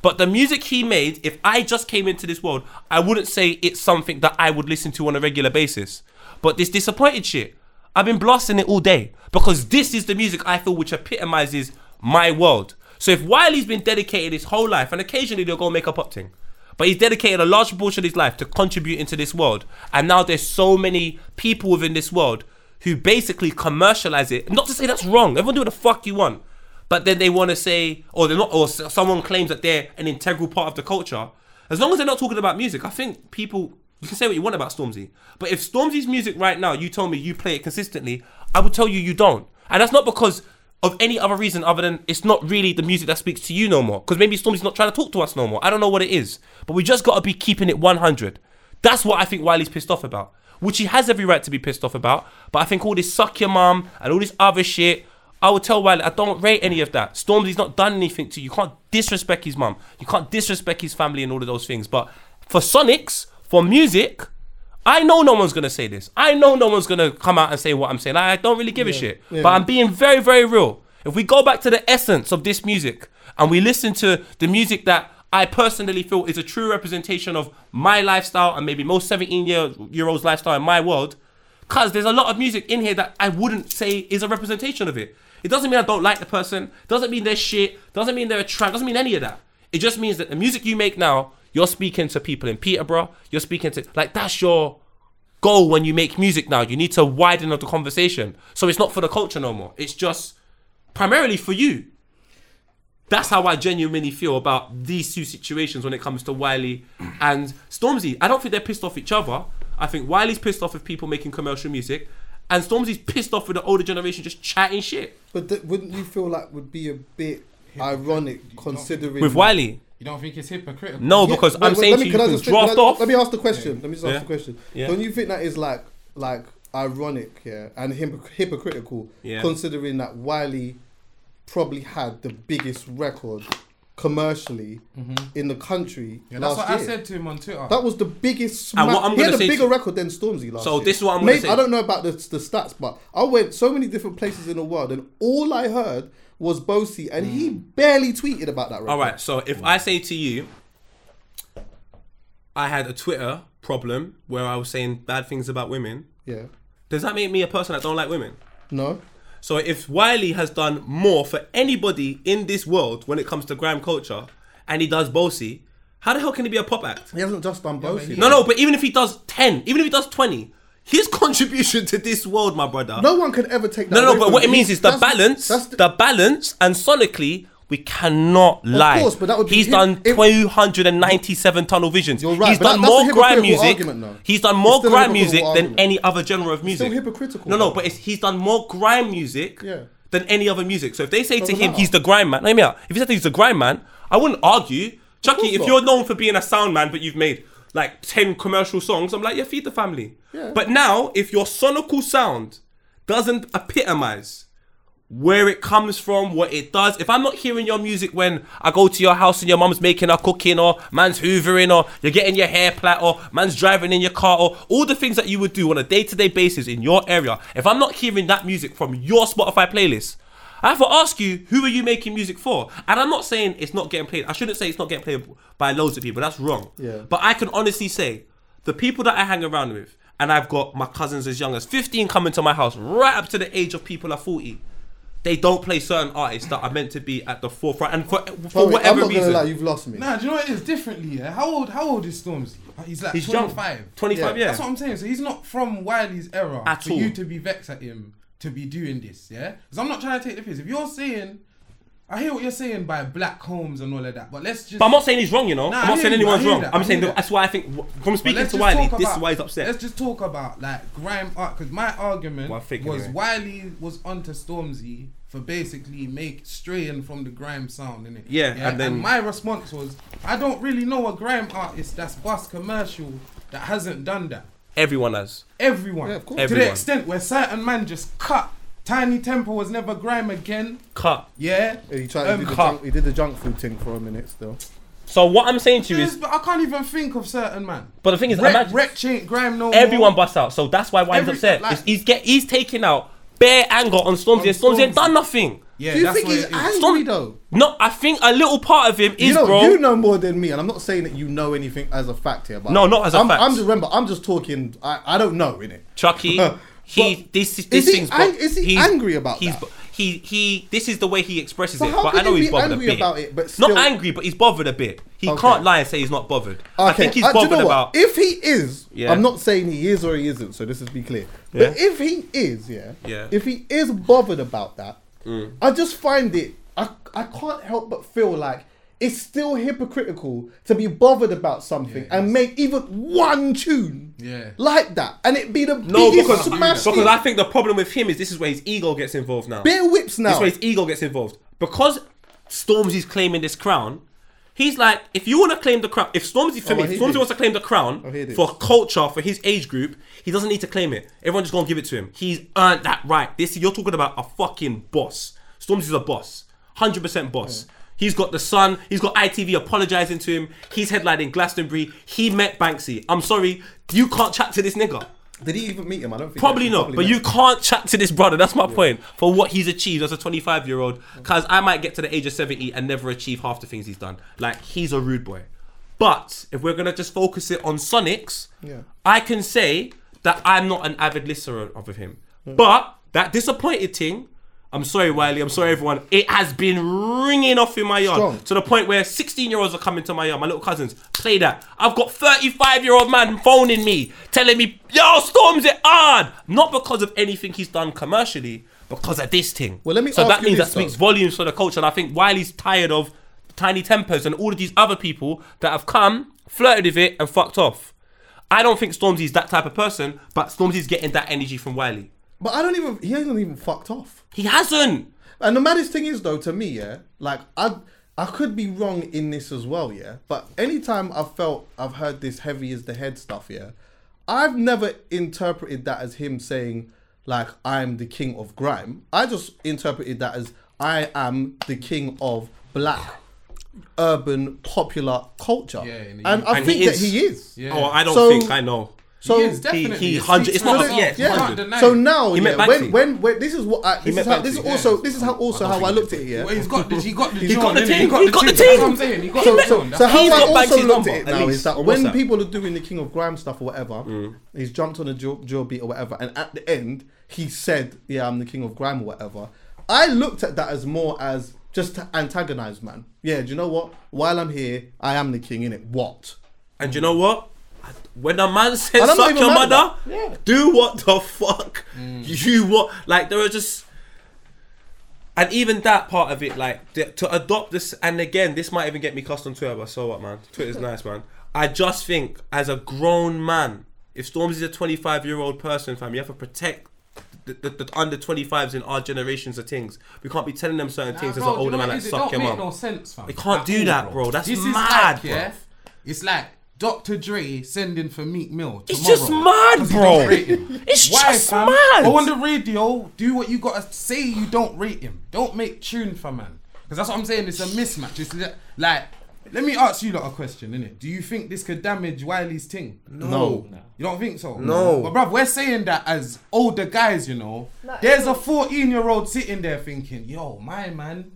But the music he made, if I just came into this world, I wouldn't say it's something that I would listen to on a regular basis. But this disappointed shit, I've been blasting it all day because this is the music I feel which epitomizes my world. So if Wiley's been dedicated his whole life, and occasionally they'll go make a pop thing, but he's dedicated a large portion of his life to contribute into this world, and now there's so many people within this world who basically commercialize it. Not to say that's wrong. Everyone do what the fuck you want, but then they want to say, or they're not, or someone claims that they're an integral part of the culture. As long as they're not talking about music, I think people. You can say what you want about Stormzy, but if Stormzy's music right now, you told me you play it consistently, I would tell you you don't, and that's not because of any other reason other than it's not really the music that speaks to you no more. Because maybe Stormzy's not trying to talk to us no more. I don't know what it is, but we just got to be keeping it 100. That's what I think Wiley's pissed off about, which he has every right to be pissed off about. But I think all this suck your mum and all this other shit. I would tell Wiley, I don't rate any of that. Stormzy's not done anything to you. You can't disrespect his mum. You can't disrespect his family and all of those things. But for Sonics, for music, I know no one's gonna say this. I know no one's gonna come out and say what I'm saying. I don't really give a shit. But I'm being very, very real. If we go back to the essence of this music and we listen to the music that I personally feel is a true representation of my lifestyle and maybe most 17 year year olds lifestyle in my world. Cause there's a lot of music in here that I wouldn't say is a representation of it. It doesn't mean I don't like the person. Doesn't mean they're shit. Doesn't mean they're a tramp. Doesn't mean any of that. It just means that the music you make now, you're speaking to people in Peterborough. You're speaking to like that's your goal when you make music now. You need to widen up the conversation. So it's not for the culture no more. It's just primarily for you. That's how I genuinely feel about these two situations when it comes to Wiley and Stormzy. I don't think they're pissed off each other. I think Wiley's pissed off with people making commercial music, and Stormzy's pissed off with the older generation just chatting shit. But th- wouldn't you feel like would be a bit ironic considering With Wiley, You don't think it's hypocritical? no, because wait, I'm wait, saying let to me- you, can I you can just think- draft can I- off. Let me ask the question. Let me just ask Yeah. the question. Yeah. Don't you think that is like like ironic, yeah, and hypocr- hypocritical, Yeah. considering that Wiley probably had the biggest record commercially mm-hmm. in the country Yeah, that's what year. I said to him on Twitter. That was the biggest. And what I'm he had a bigger to- record than Stormzy last So year. this is what I'm gonna say. I don't know about the, the stats, but I went so many different places in the world, and all I heard was Boasty, and he mm. barely tweeted about that record. All right, so if I say to you, I had a Twitter problem where I was saying bad things about women, Yeah. does that make me a person that don't like women? No. So if Wiley has done more for anybody in this world when it comes to gram culture, and he does Boasty, how the hell can he be a pop act? He hasn't just done Boasty. No, no, but even if he does ten, even if he does twenty, his contribution to this world, my brother. No one can ever take that. no, no. But what it means is the That's- balance, That's the, the balance, and sonically. We cannot lie. Of course, but that would be He's him- done if- 297 tunnel visions. You're right, He's done that- more grime music. argument. He's done more grime music than any other genre of music. still hypocritical, No, no, but it's, he's done more grime music Yeah. than any other music. So if they say to him he's the grime man, let me out. If he said he's the grime man, I wouldn't argue. Chuckie, if you're known for being a sound man, but you've made like 10 commercial songs, I'm like, yeah, feed the family. Yeah. But now, if your sonical sound doesn't epitomize where it comes from, what it does. If I'm not hearing your music when I go to your house and your mum's making her cooking, or man's hoovering, or you're getting your hair plait, or man's driving in your car, or all the things that you would do on a day to day basis in your area, if I'm not hearing that music from your Spotify playlist, I have to ask you, who are you making music for? And I'm not saying it's not getting played. I shouldn't say it's not getting played by loads of people. That's wrong. Yeah. But I can honestly say, the people that I hang around with, and I've got my cousins as young as 15 coming to my house, right up to the age of people are 40. They don't play certain artists that are meant to be at the forefront, and for, for Sorry, whatever I'm not reason, gonna lie, you've lost me. Nah, do you know what it is differently? Yeah, how old? How old is Stormzy? He's like he's young, 25. 25, Yeah. yeah. That's what I'm saying. So he's not from Wiley's era At for all. you to be vexed at him to be doing this. Yeah, because I'm not trying to take the piss. If you're saying, I hear what you're saying by Black Homes and all of that, but let's just. But I'm not saying he's wrong, you know. Nah, I'm not saying anyone's wrong. that, I'm saying that that's why I think, from speaking to Wiley, talk this is why he's upset. Let's just talk about like grime art because my argument Well, think was anyway. Wiley was onto Stormzy for basically make straying from the grime sound in it. Yeah, and then- my response was I don't really know a grime artist that's bust commercial that hasn't done that. Everyone has. Everyone, Yeah, of course. to Everyone. the extent where certain man just cut. Tinie Tempah was never grime again. Cut. Yeah. He tried. Um, he, did the cut. junk, he did the junk food thing for a minute still. So what I'm saying to you Yes, is, but I can't even think of certain man. but the thing is, Wretch, imagine, Wretch ain't grime no everyone more. busts out. So that's why Wiley's Every- upset. like- It's- he's get he's taking out bare anger on Stormzy, On and Stormzy ain't Stormzy. done nothing. Yeah, Do you that's think what he's it is. angry Storm- though? No, I think a little part of him is, you know, bro. you know more than me, and I'm not saying that you know anything as a fact here. But No, not as a I'm, fact. I'm just remember. I'm just talking. I, I don't know in it. Chuckie, [LAUGHS] he But this this is he thing's ang- bo- is he he's- angry about he's that? bo- he he this is the way he expresses So it, how but can I know you he's be bothered angry a bit. about it, but still- Not angry, but he's bothered a bit. He Okay. can't lie and say he's not bothered. I think he's uh, do you bothered know what? about. If he is, Yeah. I'm not saying he is or he isn't. So this is be clear. Yeah. But if he is, yeah, Yeah. If he is bothered about that, Mm. I just find it. I I can't help but feel like it's still hypocritical to be bothered about something Yeah, and make even one tune Yeah. like that, and it be the no, biggest because, smash. because. I think the problem with him is this is where his ego gets involved now. Beer whips This now. is where his ego gets involved. Because Stormzy's claiming this crown, he's like, if you want to claim the crown, if Stormzy, for Oh, me, if Stormzy wants to claim the crown I for culture, for his age group, he doesn't need to claim it. Everyone just gonna give it to him. He's earned that right. This you're talking about a fucking boss. Stormzy's a boss. 100% boss. He's got the Sun. He's got ITV apologizing to him. He's headlining Glastonbury. He met Banksy. I'm sorry, you can't chat to this nigga. Did he even meet him? I don't think. Probably not, actually but met you can't chat to this brother. That's my point for what he's achieved as a 25 year old. Because I might get to the age of 70 and never achieve half the things he's done. Like he's a rude boy. But if we're gonna just focus it on Sonics, Yeah. I can say that I'm not an avid listener of him. Hmm. But that disappointed thing. I'm sorry, Wiley. I'm sorry, everyone. It has been ringing off in my yard Strong. to the point where 16 year olds are coming to my yard. My little cousins play that. I've got 35 year old man phoning me, telling me, "Yo, Storms it hard." Not because of anything he's done commercially, because of this thing. Well, let me So ask that you means this, that speaks volumes for the culture. And I think Wiley's tired of Tinie Tempahs and all of these other people that have come, flirted with it, and fucked off. I don't think Stormzy's that type of person, but Stormzy's getting that energy from Wiley. But I don't even. He hasn't even fucked off. He hasn't. And the maddest thing is though, to me, yeah, like I I could be wrong in this as well, yeah. But anytime I've felt I've heard this Heavy Is the Head stuff, yeah, I've never interpreted that as him saying like I'm the king of grime. I just interpreted that as I am the king of black urban popular culture. Yeah, and and, I and think he that is. he is. Yeah. Oh, I don't So- think I know. So he is definitely. he It hundred- it's not- for yeah, 100. So now, He yeah, met when, when when this is what I, this is how this is also this is how also how I looked at it. Yeah. Well, he's got the he got the He's John, got the team. He got the team. team. That's what I'm saying. He got So, the so, so how I also looked at it now is that when people are doing the King of Grime stuff or whatever, mm. he's jumped on a drill, drill beat or whatever, and at the end he said, "Yeah, I'm the King of Grime" or whatever. I looked at that as more as just to antagonize, man. Yeah, do you know what? While I'm here, I am the king. In it, what? And you know what? When a man says suck your mother. Yeah. do what the fuck mm. you want. Like there are just, and even that part of it, like the, to adopt this. And again, this might even get me cussed on Twitter. But so what, man? Twitter's [LAUGHS] nice, man. I just think as a grown man, if Storms is a 25 year old person, fam, you have to protect. The, the, the under 25s in our generations of things. We can't be telling them certain Nah, things as an older man like it is? It suck your mum. no sense, fam. You can't At do all, that, bro. That's this mad, is bro. yeah. It's like Dr. Dre sending for Meek Mill. It's tomorrow just mad, bro. don't rate him. It's Why, just fam? mad. Go on the radio, do what you gotta say. You don't rate him. Don't make tune for man. Because that's what I'm saying. It's a mismatch. It's like, let me ask you lot a question, innit? Do you think this could damage Wiley's thing? No. You don't think so? No. But bruv, we're saying that as older guys, you know. There's a 14 year old sitting there thinking, yo, my man,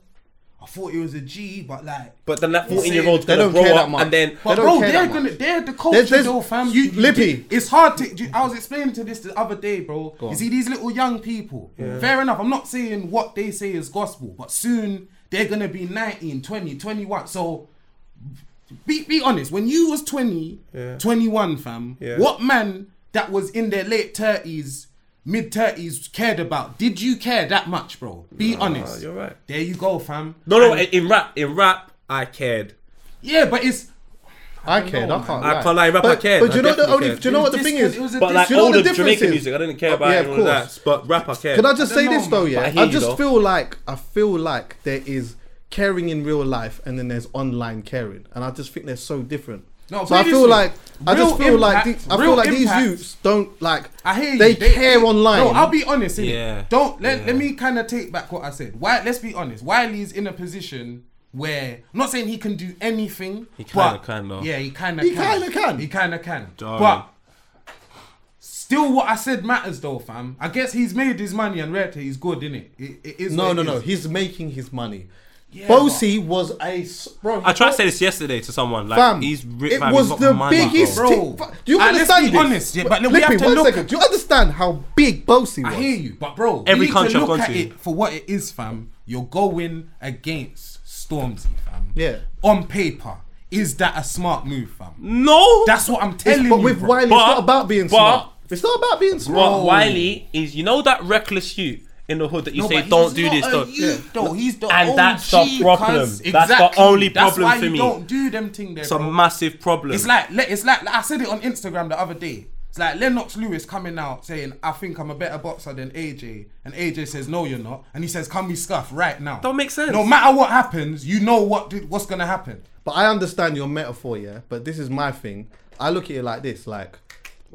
I thought he was a G, but like. But then that 14 year old's They gonna don't grow care that up much. and then But don't bro, care they're that gonna much. they're the culture There's- there's- though, fam. you- Lippy. It's hard to. do- I was explaining to this the other day, bro. You see these little young people. Fair enough. I'm not saying what they say is gospel, but soon they're gonna be 19, 20, 21. So be be honest. When you was 20, 21, fam, Yeah. what man that was in their late 30s, mid 30s cared about? Did you care that much, bro? Be honest. you're right. There you go, fam. No, no, And- in rap, in rap, I cared. yeah, but it's I don't cared. know, I can't. lie. I can't lie, rap, I But, cared. but I you know the only. cared. Do you know what the thing is? it was a But dis- like, Like you know older the Jamaican is? music, I didn't care oh, about yeah, it of and all course. that. But rap, I cared. Can I just I say don't this though? Yeah, I I, hear you, just though. feel like I feel like there is caring in real life, and then there's online caring, and I just think they're so different. No, so I feel like I just feel like the, I feel like these youths don't like. I hear you. They, care online. No, I'll be honest. innit? Yeah. Don't let Yeah. let me kind of take back what I said. Why? Let's be honest. Wiley's in a position where I'm not saying he can do anything. He kinda can, though. Yeah, he kind of. He can. kinda can. He kind of can. Darling. But still, what I said matters though, fam. I guess he's made his money and Red he's good, innit? It, it is. no, no, it no. He's making his money. Yeah, Boasty was a s- bro. I tried to say this yesterday to someone. Like, Fam, he's ri- it fam, was the biggest. bro. thing- Bro. Do you And let's understand be this? honest, yeah, but we have to one look- second. Do you understand how big Boasty was? I hear you, but bro, Every you need country to I've gone at to. it for what it is, fam. You're going against Stormzy, fam. Yeah. On paper, is that a smart move, fam? No, That's what I'm It's- telling but you. with bro. Wiley, But- it's not about being but- smart. It's not about being smart. But Wiley is, you know, that reckless youth in the hood that you No, say but don't he's do not this. a Don't. youth, though. He's the And OG, that's the problem. cuz. That's the Exactly. only That's problem why for you me. Don't do them thing there, It's a massive problem. It's like it's like I said it on Instagram the other day. It's like Lennox Lewis coming out saying, "I think I'm a better boxer than AJ," and AJ says, "No, you're not," and he says, "Can we scuff right now?" Don't make sense. No matter what happens, you know what did- what's gonna happen. But I understand your metaphor, yeah. But this is my thing. I look at it like this, like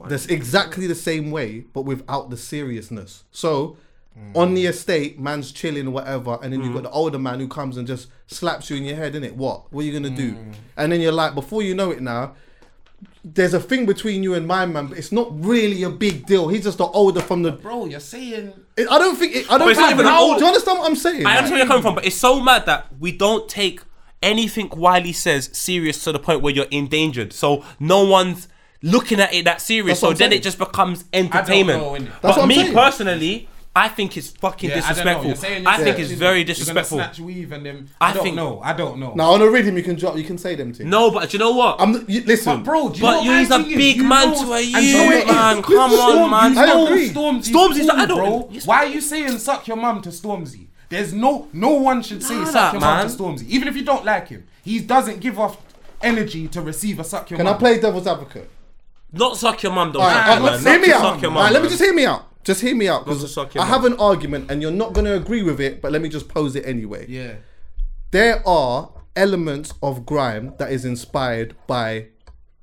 that's exactly the same way, but without the seriousness. So Mm. on the estate, man's chilling, whatever, and then you've got mm. the older man who comes and just slaps you in your head, innit? What? What are you gonna do? Mm. And then you're like, before you know it now, there's a thing between you and my man, but it's not really a big deal. He's just the older from the. Bro, you're saying I don't think. It, I don't But it's not think. even an old- Do you understand what I'm saying? I Like, understand where you're coming from, but it's so mad that we don't take anything Wiley says serious to the point where you're endangered. So no one's looking at it that serious. That's So then saying. it just becomes entertainment. know. That's but what I'm me saying. personally, I think it's fucking Yeah, I don't know. disrespectful. You're saying I, you're think saying it's very you're gonna disrespectful. Snatch weave and them. I I, don't think- know. I don't know. Now on a rhythm, you can drop. You can say them things. No, but do you know what? I'm. You, listen, But bro, do you But know what you my is a thing is? big You man know- to a and you know it is. man. Listen, Come Storm, on, man. I You know agree. Stormzy's Stormzy's- cool, I don't- bro. Yes. Why are you saying suck your mum to Stormzy? There's no no one should say Nah, suck that, your man. mum to Stormzy, even if you don't like him. He doesn't give off energy to receive a suck your can mum. I play devil's advocate? Not suck your mum, though. All suck right, uh, man. Not hear me to out. suck your All mum, right, let me man. just hear me out. Just hear me out because I mum. have an argument, and you're not going to agree with it. But let me just pose it anyway. Yeah. there are elements of grime that is inspired by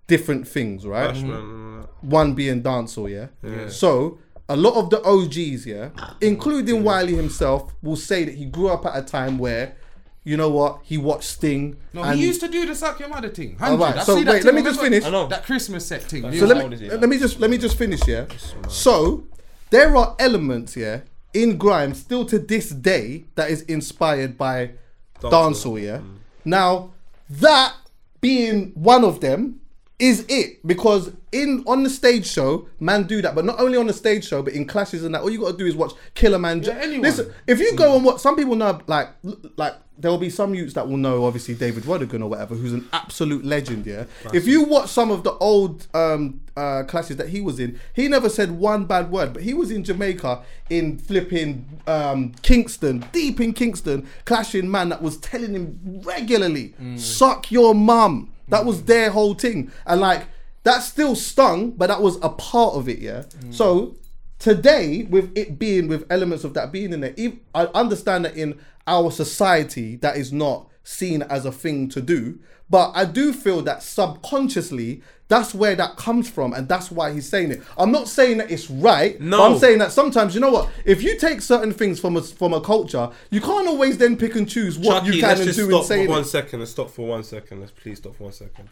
different things, right? Mm-hmm. One being dancehall, yeah? yeah. So a lot of the OGs, yeah, including Wiley himself, will say that he grew up at a time where, you know what, he watched Sting. No, and- he used to do the suck your mother thing. All right, 100. I so see that wait, let me just finish. I know. That Christmas set thing. So let me let me just let me just finish, yeah. So there are elements, yeah, in grime still to this day that is inspired by dancehall, yeah. Mm. Now that being one of them is it because in on the stage show, man do that, but not only on the stage show, but in clashes and that. All you got to do is watch Killer Man. Yeah, anyone. Listen, if you go and what some people know, like like there will be some youths that will know, obviously David Rodigan or whatever, who's an absolute legend. Yeah, if you watch some of the old um, uh, clashes that he was in, he never said one bad word, but he was in Jamaica in flipping um, Kingston, deep in Kingston, clashing man that was telling him regularly, suck your mum. That was their whole thing, and like that still stung, but that was a part of it. Yeah, so today with it being with elements of that being in there i understand that in our society that is not seen as a thing to do but i do feel that subconsciously that's where that comes from and that's why he's saying it i'm not saying that it's right No. i'm saying that sometimes you know what if you take certain things from a from a culture you can't always then pick and choose what Chuckie, you can and do stop and say for one it. second. Let's stop for one second. Let's please stop for one second.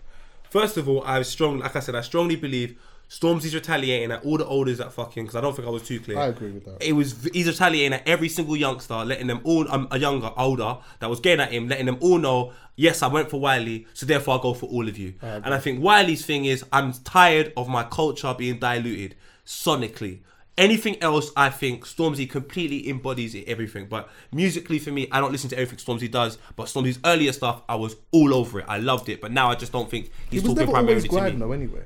First of all, I strong, like I said, I strongly believe Stormzy's retaliating at all the olders that fucking. Because I don't think I was too clear. I agree with that. It was he's retaliating at every single youngster, letting them all um, a younger, older that was getting at him, letting them all know. Yes, I went for Wiley, so therefore I go for all of you. and I think Wiley's thing is I'm tired of my culture being diluted sonically. Anything else, I think Stormzy completely embodies it, everything. But musically, for me, I don't listen to everything Stormzy does. But Stormzy's earlier stuff, I was all over it. I loved it. But now I just don't think he he's was talking never always primarily to me. though anyway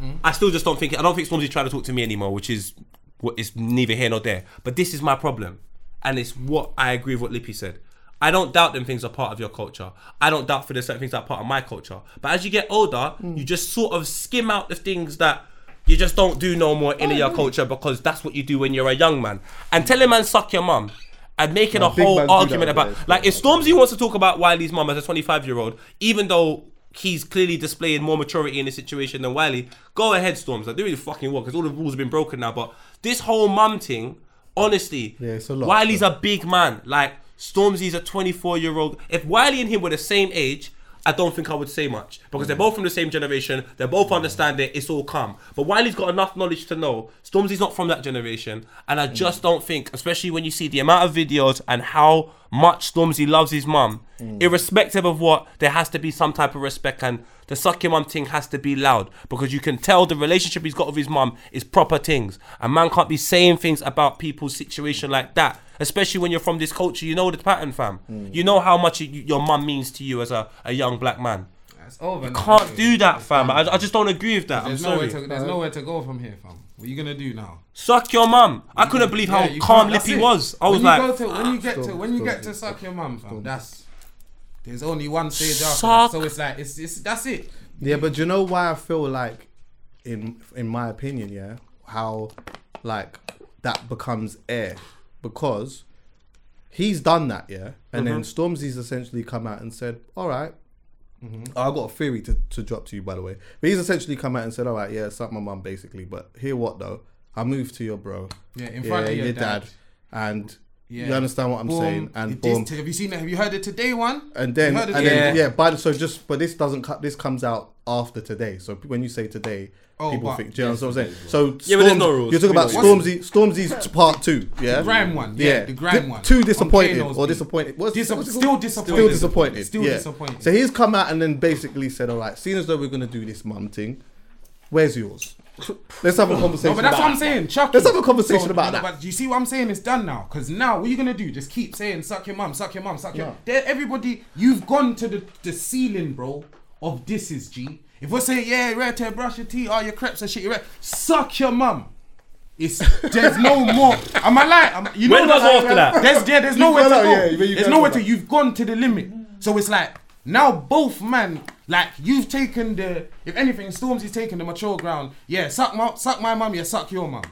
Mm-hmm. I still just don't think I don't think Stormzy's trying to talk to me anymore, which is what is neither here nor there. But this is my problem, and it's what I agree with what Lippy said. I don't doubt them things are part of your culture. I don't doubt for the certain things that are part of my culture. But as you get older, mm. you just sort of skim out the things that you just don't do no more in your mm. culture because that's what you do when you're a young man. And tell telling man suck your mum and making a whole man do that argument about like if Stormzy wants to talk about Wiley's mum as a 25 year old, even though he's clearly displaying more maturity in this situation than Wiley, go ahead, Storms. Like, do really fucking well because all the rules have been broken now. But this whole mum thing, honestly, Yeah, it's a lot, Wiley's a big man. Like Stormzy's a 24 year old. If Wiley and him were the same age. I don't think I would say much because they're mm. both from the same generation. They both understand it. It's all calm. But Wiley's got enough knowledge to know Stormzy's not from that generation, and I mm. just don't think, especially when you see the amount of videos and how much Stormzy loves his mum, mm. irrespective of what, there has to be some type of respect, and the suck your mum thing has to be loud because you can tell the relationship he's got with his mum is proper things. A man can't be saying things about people's situation like that, especially when you're from this culture. You know the pattern, fam. Mm. You know how much you, your mum means to you as a, a young black man. It's over. now, Can't do that, fam. I, I just don't agree with that. I'm There's sorry. nowhere to there's nowhere to go from here, fam. What are you gonna do now? Suck your mum. I couldn't believe how Yeah, you calm can't- Lippy it. was. I was when like, you go to, when you get to when you stop, get to stop, suck your mum, fam. stop. That's there's only one stage after Suck. that. So it's like it's, it's that's it. Yeah, but do you know why I feel like, in in my opinion, yeah, how like that becomes air because he's done that, yeah, and then mm-hmm. Stormzy's essentially come out and said, "All right." Mm-hmm. I got a theory to, to drop to you, by the way. But he's essentially come out and said, "All right, yeah, suck my mum, basically." But hear what though? I moved to your bro, Yeah, in front of your dad. and Yeah. You understand what I'm Boom. saying? And It is boom. t- have you seen it? Have you heard it today? One. and then and it then today? yeah, by the so just but this doesn't cut. This comes out after today. So when you say today, Oh, people think. Do you know what I'm saying? yes, So Yeah, but there's no rules. You're talking about know Stormzy. Stormzy's part two. Yeah, The grime one, yeah, the grime Di- one. Too On disappointed Kano's or disappointed. What's, Dis- what's still disappointed. Still disappointed. Still yeah. disappointed. So he's come out and then basically said, "All right, seeing as though we're gonna do this mum thing, where's yours? [LAUGHS] Let's have a conversation." No, but that's about what I'm saying. Chuck Let's have a conversation So, about no, that. But you see what I'm saying? It's done now. Because now, what are you gonna do? Just keep saying, "Suck your mum, suck your mum, suck your." No. There- Everybody, you've gone to the, the ceiling, bro, of this is G. If we're saying, "Yeah, you're right to brush your teeth, all your crepes and shit," you're right. Suck your mum. It's there's no more. Am I like? Am, you know Where do what after that? There's yeah, there's nowhere to go. out, yeah, you nowhere to. You've gone to the limit. So it's like now both man, like you've taken the. If anything, Stormzy's taken the mature ground. Yeah, suck my suck my mum. Yeah, suck your mum.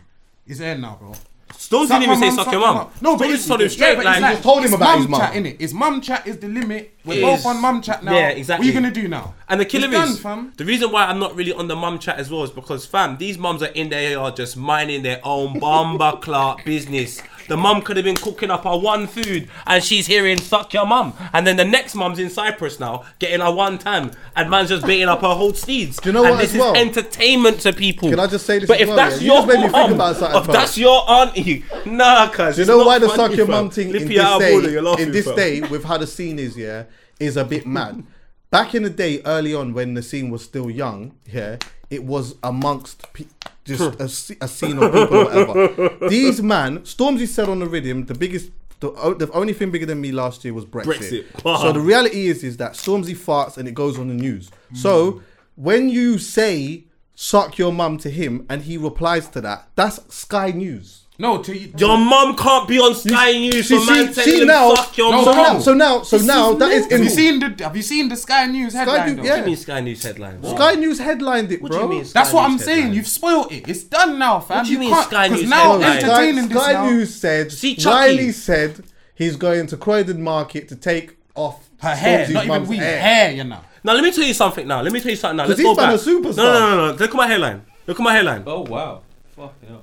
It's there now, bro. Stormzy didn't even say suck your mum. No, but Stormzy it's told him straight. but like, it's like, just told him it's about his mum. chat, innit? It's mum chat is the limit. We're It both is. on mum chat now. Yeah, exactly. What are you gonna do now? And the killer It's is done, fam. the reason why I'm not really on the mum chat as well is because fam, these mums are in their yard just minding their own bomba clock business. The mum could have been cooking up her one food and she's hearing suck your mum. And then the next mum's in Cyprus now getting her one tan and man's just beating up her whole steeds. Do you know and what this as well? is entertainment to people. Can I just say this But if well, that's yeah? You your just made me think mum, if that's your auntie, nah, cuz. Do you know why the suck your mum thing in this day, in this day with how the scene is, yeah, is a bit mad. Back in the day, early on, when the scene was still young, yeah, it was amongst pe- just a, a scene of people or whatever. [LAUGHS] These man, Stormzy said on the rhythm, the biggest. The, the only thing bigger than me last year was Brexit. Brexit. So the reality is, is that Stormzy farts and it goes on the news. So hmm. when you say "suck your mum" to him and he replies to that, that's Sky News. No, to you. Your mum can't be on Sky News see- for see- telling see now- suck your No, So now, so now, so now that is Have you seen the Have you seen the Sky News headline? News- though? yeah. What do you mean Sky News headline? Sky News headlined it, What bro. do you mean? Sky That's what I'm News saying. headline? You've spoiled it. It's done now, fam. What do you mean can't- Sky 'cause News now headline? entertaining Sky, this Sky now. News said See, Chuckie. Said he's going to Croydon Market to take off Her hair, not even mum's weave. hair. Hair, you know. Now let me tell you something. Now let me tell you something. Now let's go back. No, no, no, no, no. Look at my hairline. Look at my hairline. Oh wow. Fucking hell.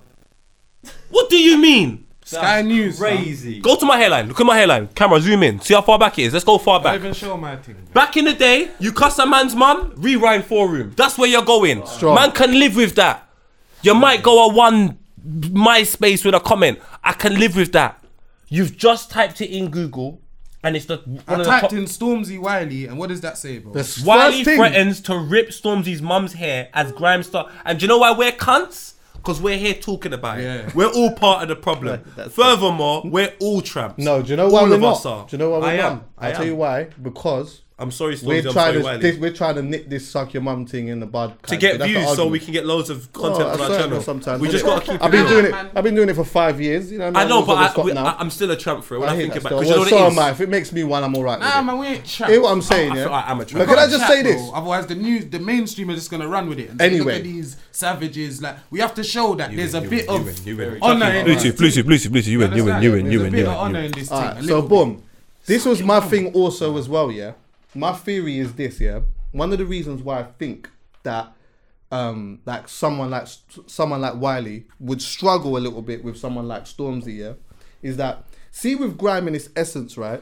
What do you mean? Sky News. fam. Crazy. Go to my hairline. Look at my hairline. Camera, zoom in. See how far back it is. Let's go far Don't back. even show my thing. Back in the day, you cuss a man's mum, rewind four room. That's where you're going. Strong. Man can live with that. You might go a one MySpace with a comment. I can live with that. You've just typed it in Google, and it's the one I of the typed top. in Stormzy Wiley, and what does that say, bro? The s- Wiley first thing- threatens to rip Stormzy's mum's hair as Grime star. And do you know why we're cunts? Because we're here talking about it. Yeah. We're all part of the problem. Furthermore, we're all tramps. No, do you know why All we're of not? us are. Do you know why we're I not? am. I I'll tell am. you why. Because I'm sorry, Stormzy. we're I'm trying sorry, to Wiley. this, we're trying to nip this suck your mum thing in the bud. to get of- that's the views so we can get loads of Oh, content I on our channel. sometimes we just got to keep I've it been doing it. I've been doing it for five years. You know, I know, but I, stop we, now. I, am still a tramp for it when I, I hear think that about it. Because you Well, know so what am I. If it makes me one, I'm all right. Nah, man, we ain't chat. Hear what I'm saying, yeah? feel I'm a tramp. But can I just say this? Otherwise, the news, the mainstream are just gonna run with it. And Anyway. look at these savages. Like we have to show that there's a bit of you win, you win. honor in this. Bluetooth, Bluetooth, Bluetooth, Bluetooth. You win, you win, you win, you There's win, a you bit win. of honor you in win. this thing. Alright, so boom. This was my thing also as well, yeah. My theory is this, yeah. One of the reasons why I think that um like someone like someone like Wiley would struggle a little bit with someone like Stormzy, yeah, is that see with grime in its essence, right?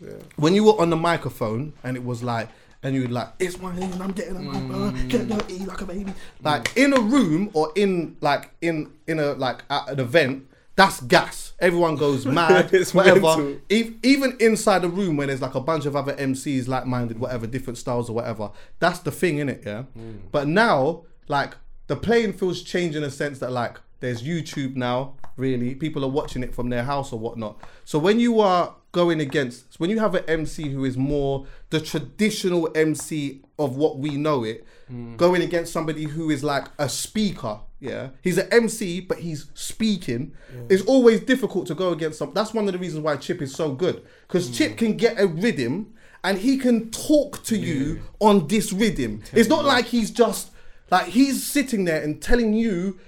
Yeah. When you were on the microphone and it was like and you would like, it's my name, I'm getting a microphone, get dirty like a baby. Like in a room or in like in in a like at an event, that's gas. Everyone goes [LAUGHS] mad, It's whatever. Ev- even inside a room where there's like a bunch of other MCs like-minded, whatever, different styles or whatever. That's the thing, in it, yeah. Hmm. But now, like the playing field's changed in a sense that like there's YouTube now. Really, people are watching it from their house or whatnot. So when you are going against, when you have an MC who is more the traditional MC of what we know it, hmm. going against somebody who is like a speaker. Yeah, he's an MC, but he's speaking. It's always difficult to go against some. That's one of the reasons why Chip is so good because hmm. Chip can get a rhythm and he can talk to you on this rhythm. It's not like he's just like he's sitting there and telling you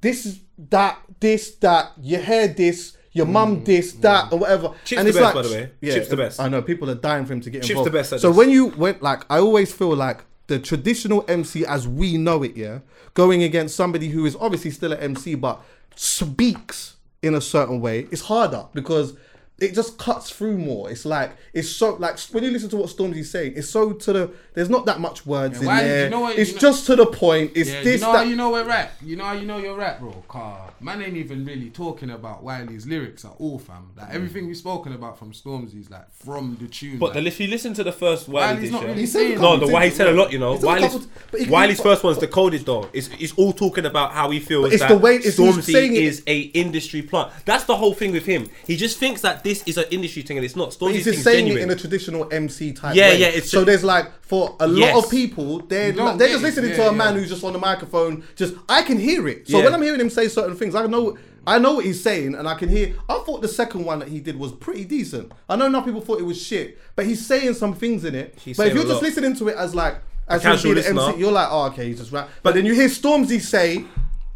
this is that, this, that, you hear this, your mum hmm. this, hmm. that, or whatever. Chip's and the it's best, like, by the way. Yeah, Chip's the best. I know people are dying for him to get Chip's involved. the best at so this. when you went like, I always feel like the traditional MC as we know it, yeah, going against somebody who is obviously still an MC but speaks in a certain way, it's harder because it just cuts through more. It's like it's so like when you listen to what Stormzy's saying, it's so to the. There's not that much words Yeah, in there. you know what- it's you know- just to the point. It's Yeah, this you know that. how you know we're rap. You know how you know you're rap, bro. Car man ain't even really talking about Wiley's lyrics at all, fam. Like Mm. everything we've spoken about from Stormzy's like from the tune. But like, the, if you listen to the first Wiley Wiley's not yeah? really saying No, the why he said a lot, you know. He said a Wiley's, couple- but Wiley's but- first one's the coldest though. It's, it's all talking about how he feels It's that the way- it's- he's Stormzy saying it- is a industry plant. That's the whole thing with him. He just thinks that this is an industry thing and it's not. But Stormzy he's just saying genuine. it in a traditional MC type Yeah, way. yeah, it's so ju- there's like for a lot Yes. of people, they're You don't they're just listening Yeah, to a man who's just on the microphone. Just I can hear it. So Yeah. when I'm hearing him say certain things, I know I know what he's saying, and I can hear. I thought the second one that he did was pretty decent. I know enough people thought it was shit, but he's saying some things in it. He's but if you're just lot. listening to it as like as him casual the listener. MC, you're like, oh okay, he's just rap. But then you hear Stormzy say,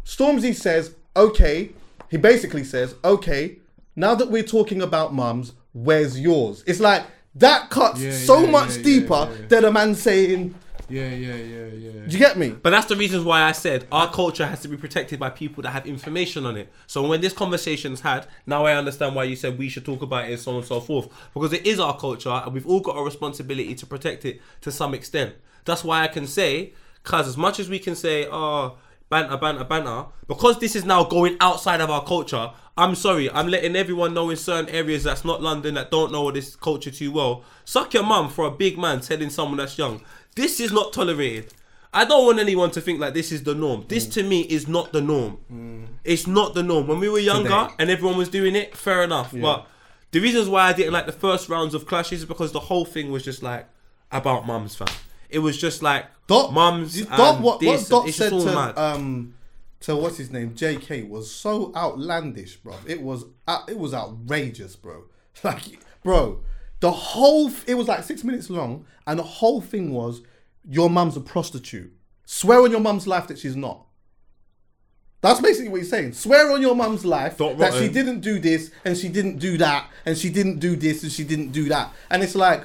Stormzy says, okay. He basically says, okay. Now that we're talking about mums, where's yours? It's like that cuts Yeah, so yeah, much yeah, deeper yeah, yeah. than a man saying, yeah, yeah, yeah, yeah. "Do you get me?" But that's the reasons why I said our culture has to be protected by people that have information on it. So when this conversation's had, now I understand why you said we should talk about it and so on and so forth. Because it is our culture and we've all got a responsibility to protect it to some extent. That's why I can say, cause as much as we can say, oh, banter, banter, banter, because this is now going outside of our culture, I'm sorry, I'm letting everyone know in certain areas that's not London that don't know this culture too well. Suck your mum for a big man telling someone that's young. This is not tolerated. I don't want anyone to think like this is the norm. This Mm. to me is not the norm. It's not the norm. When we were younger Today. and everyone was doing it, fair enough. But the reasons why I didn't like the first rounds of clashes is because the whole thing was just like about mums, fam. It was just like Dot mums. Dot what, what Dot said to mad. um to what's his name Jaykae was so outlandish, bro. It was uh, it was outrageous, bro. [LAUGHS] Like, bro, the whole it was like six minutes long, and the whole thing was your mum's a prostitute. Swear on your mum's life that she's not. That's basically what he's saying. Swear on your mum's life Dot that she didn't do this and she didn't do that and she didn't do this and she didn't do that. And it's like,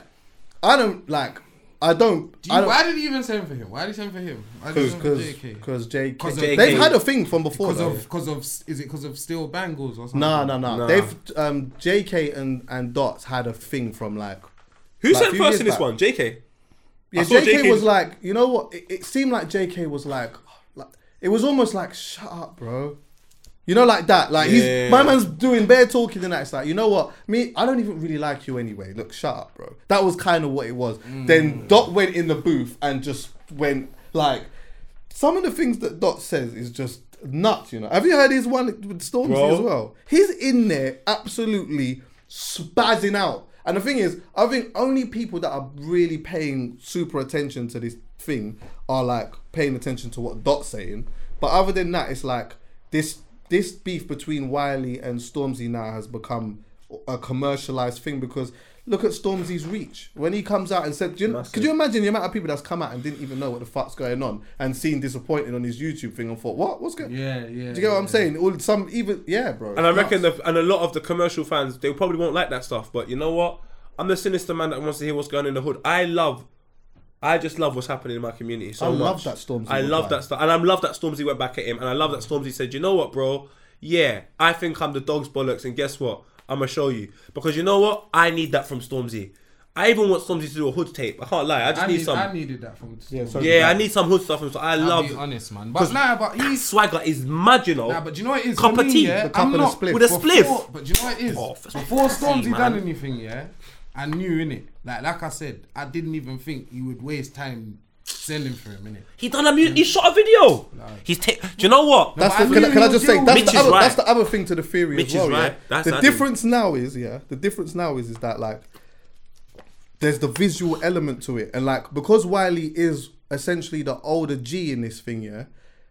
I don't like, I don't. Do you- I don't why did he even send for him? Why did he send for him? Why did he Jaykae? because Jaykae, 'Cause they've had a thing from before. Because of because of is it because of Steel Banglez or something? no, no, no, Nah. They've um, Jaykae and and Dots had a thing from like. Who like, said few first in this back. one? Jaykae. Yeah, Jaykae, Jaykae was like, you know what? It, it seemed like Jaykae was like, like, it was almost like, shut up, bro. You know, like that. Like Yeah. he's my man's doing bare talking and that. It's like, you know what? Me, I don't even really like you anyway. Look, shut up, bro. That was kind of what it was. Mm. Then Dot went in the booth and just went like, some of the things that Dot says is just nuts. You know. Have you heard his one with Stormzy Bro. as well? He's in there absolutely spazzing out. And the thing is, I think only people that are really paying super attention to this thing are like paying attention to what Dot's saying. But other than that, it's like this this beef between Wiley and Stormzy now has become a commercialized thing because look at Stormzy's reach. When he comes out and said, do you, Massive. could you imagine the amount of people that's come out and didn't even know what the fuck's going on and seen disappointed on his YouTube thing and thought, what? What's going Yeah, yeah. Do you get what I'm yeah. saying? All some even yeah, bro. And I it's reckon, nuts. the, and a lot of the commercial fans, they probably won't like that stuff. But you know what? I'm the sinister man that wants to hear what's going on in the hood. I love, I just love what's happening in my community so I much. love that Stormzy I love live. that stuff, and I love that Stormzy went back at him, and I love that Stormzy said, "You know what, bro? Yeah, I think I'm the dog's bollocks, and guess what? I'm gonna show you because you know what? I need that from Stormzy. I even want Stormzy to do a hood tape. I can't lie. I just I, need, need, some. I needed that from. Yeah, so- yeah, I need some hood stuff. from So I I'll love. be honest, man. But nah, but he's Swagger is mad, you know. Nah, but you know what it is? Cup For of me, tea. Yeah, The cup I'm and a not, spliff. With a before- spliff. But you know what it is? Oh, that's Before crazy, Stormzy man. done anything, yeah, I knew in it. Like, like I said, I didn't even think you would waste time sending for him, innit? He done a mu- He shot a video. He's ta- Do you know what? That's the, I can, I, can I just say that's with the, other, Mitch is that's the other thing to the theory Mitch as is well. right. Yeah? That's the what I do. difference now is yeah. The difference now is is that like there's the visual element to it, and like because Wiley is essentially the older G in this thing, yeah.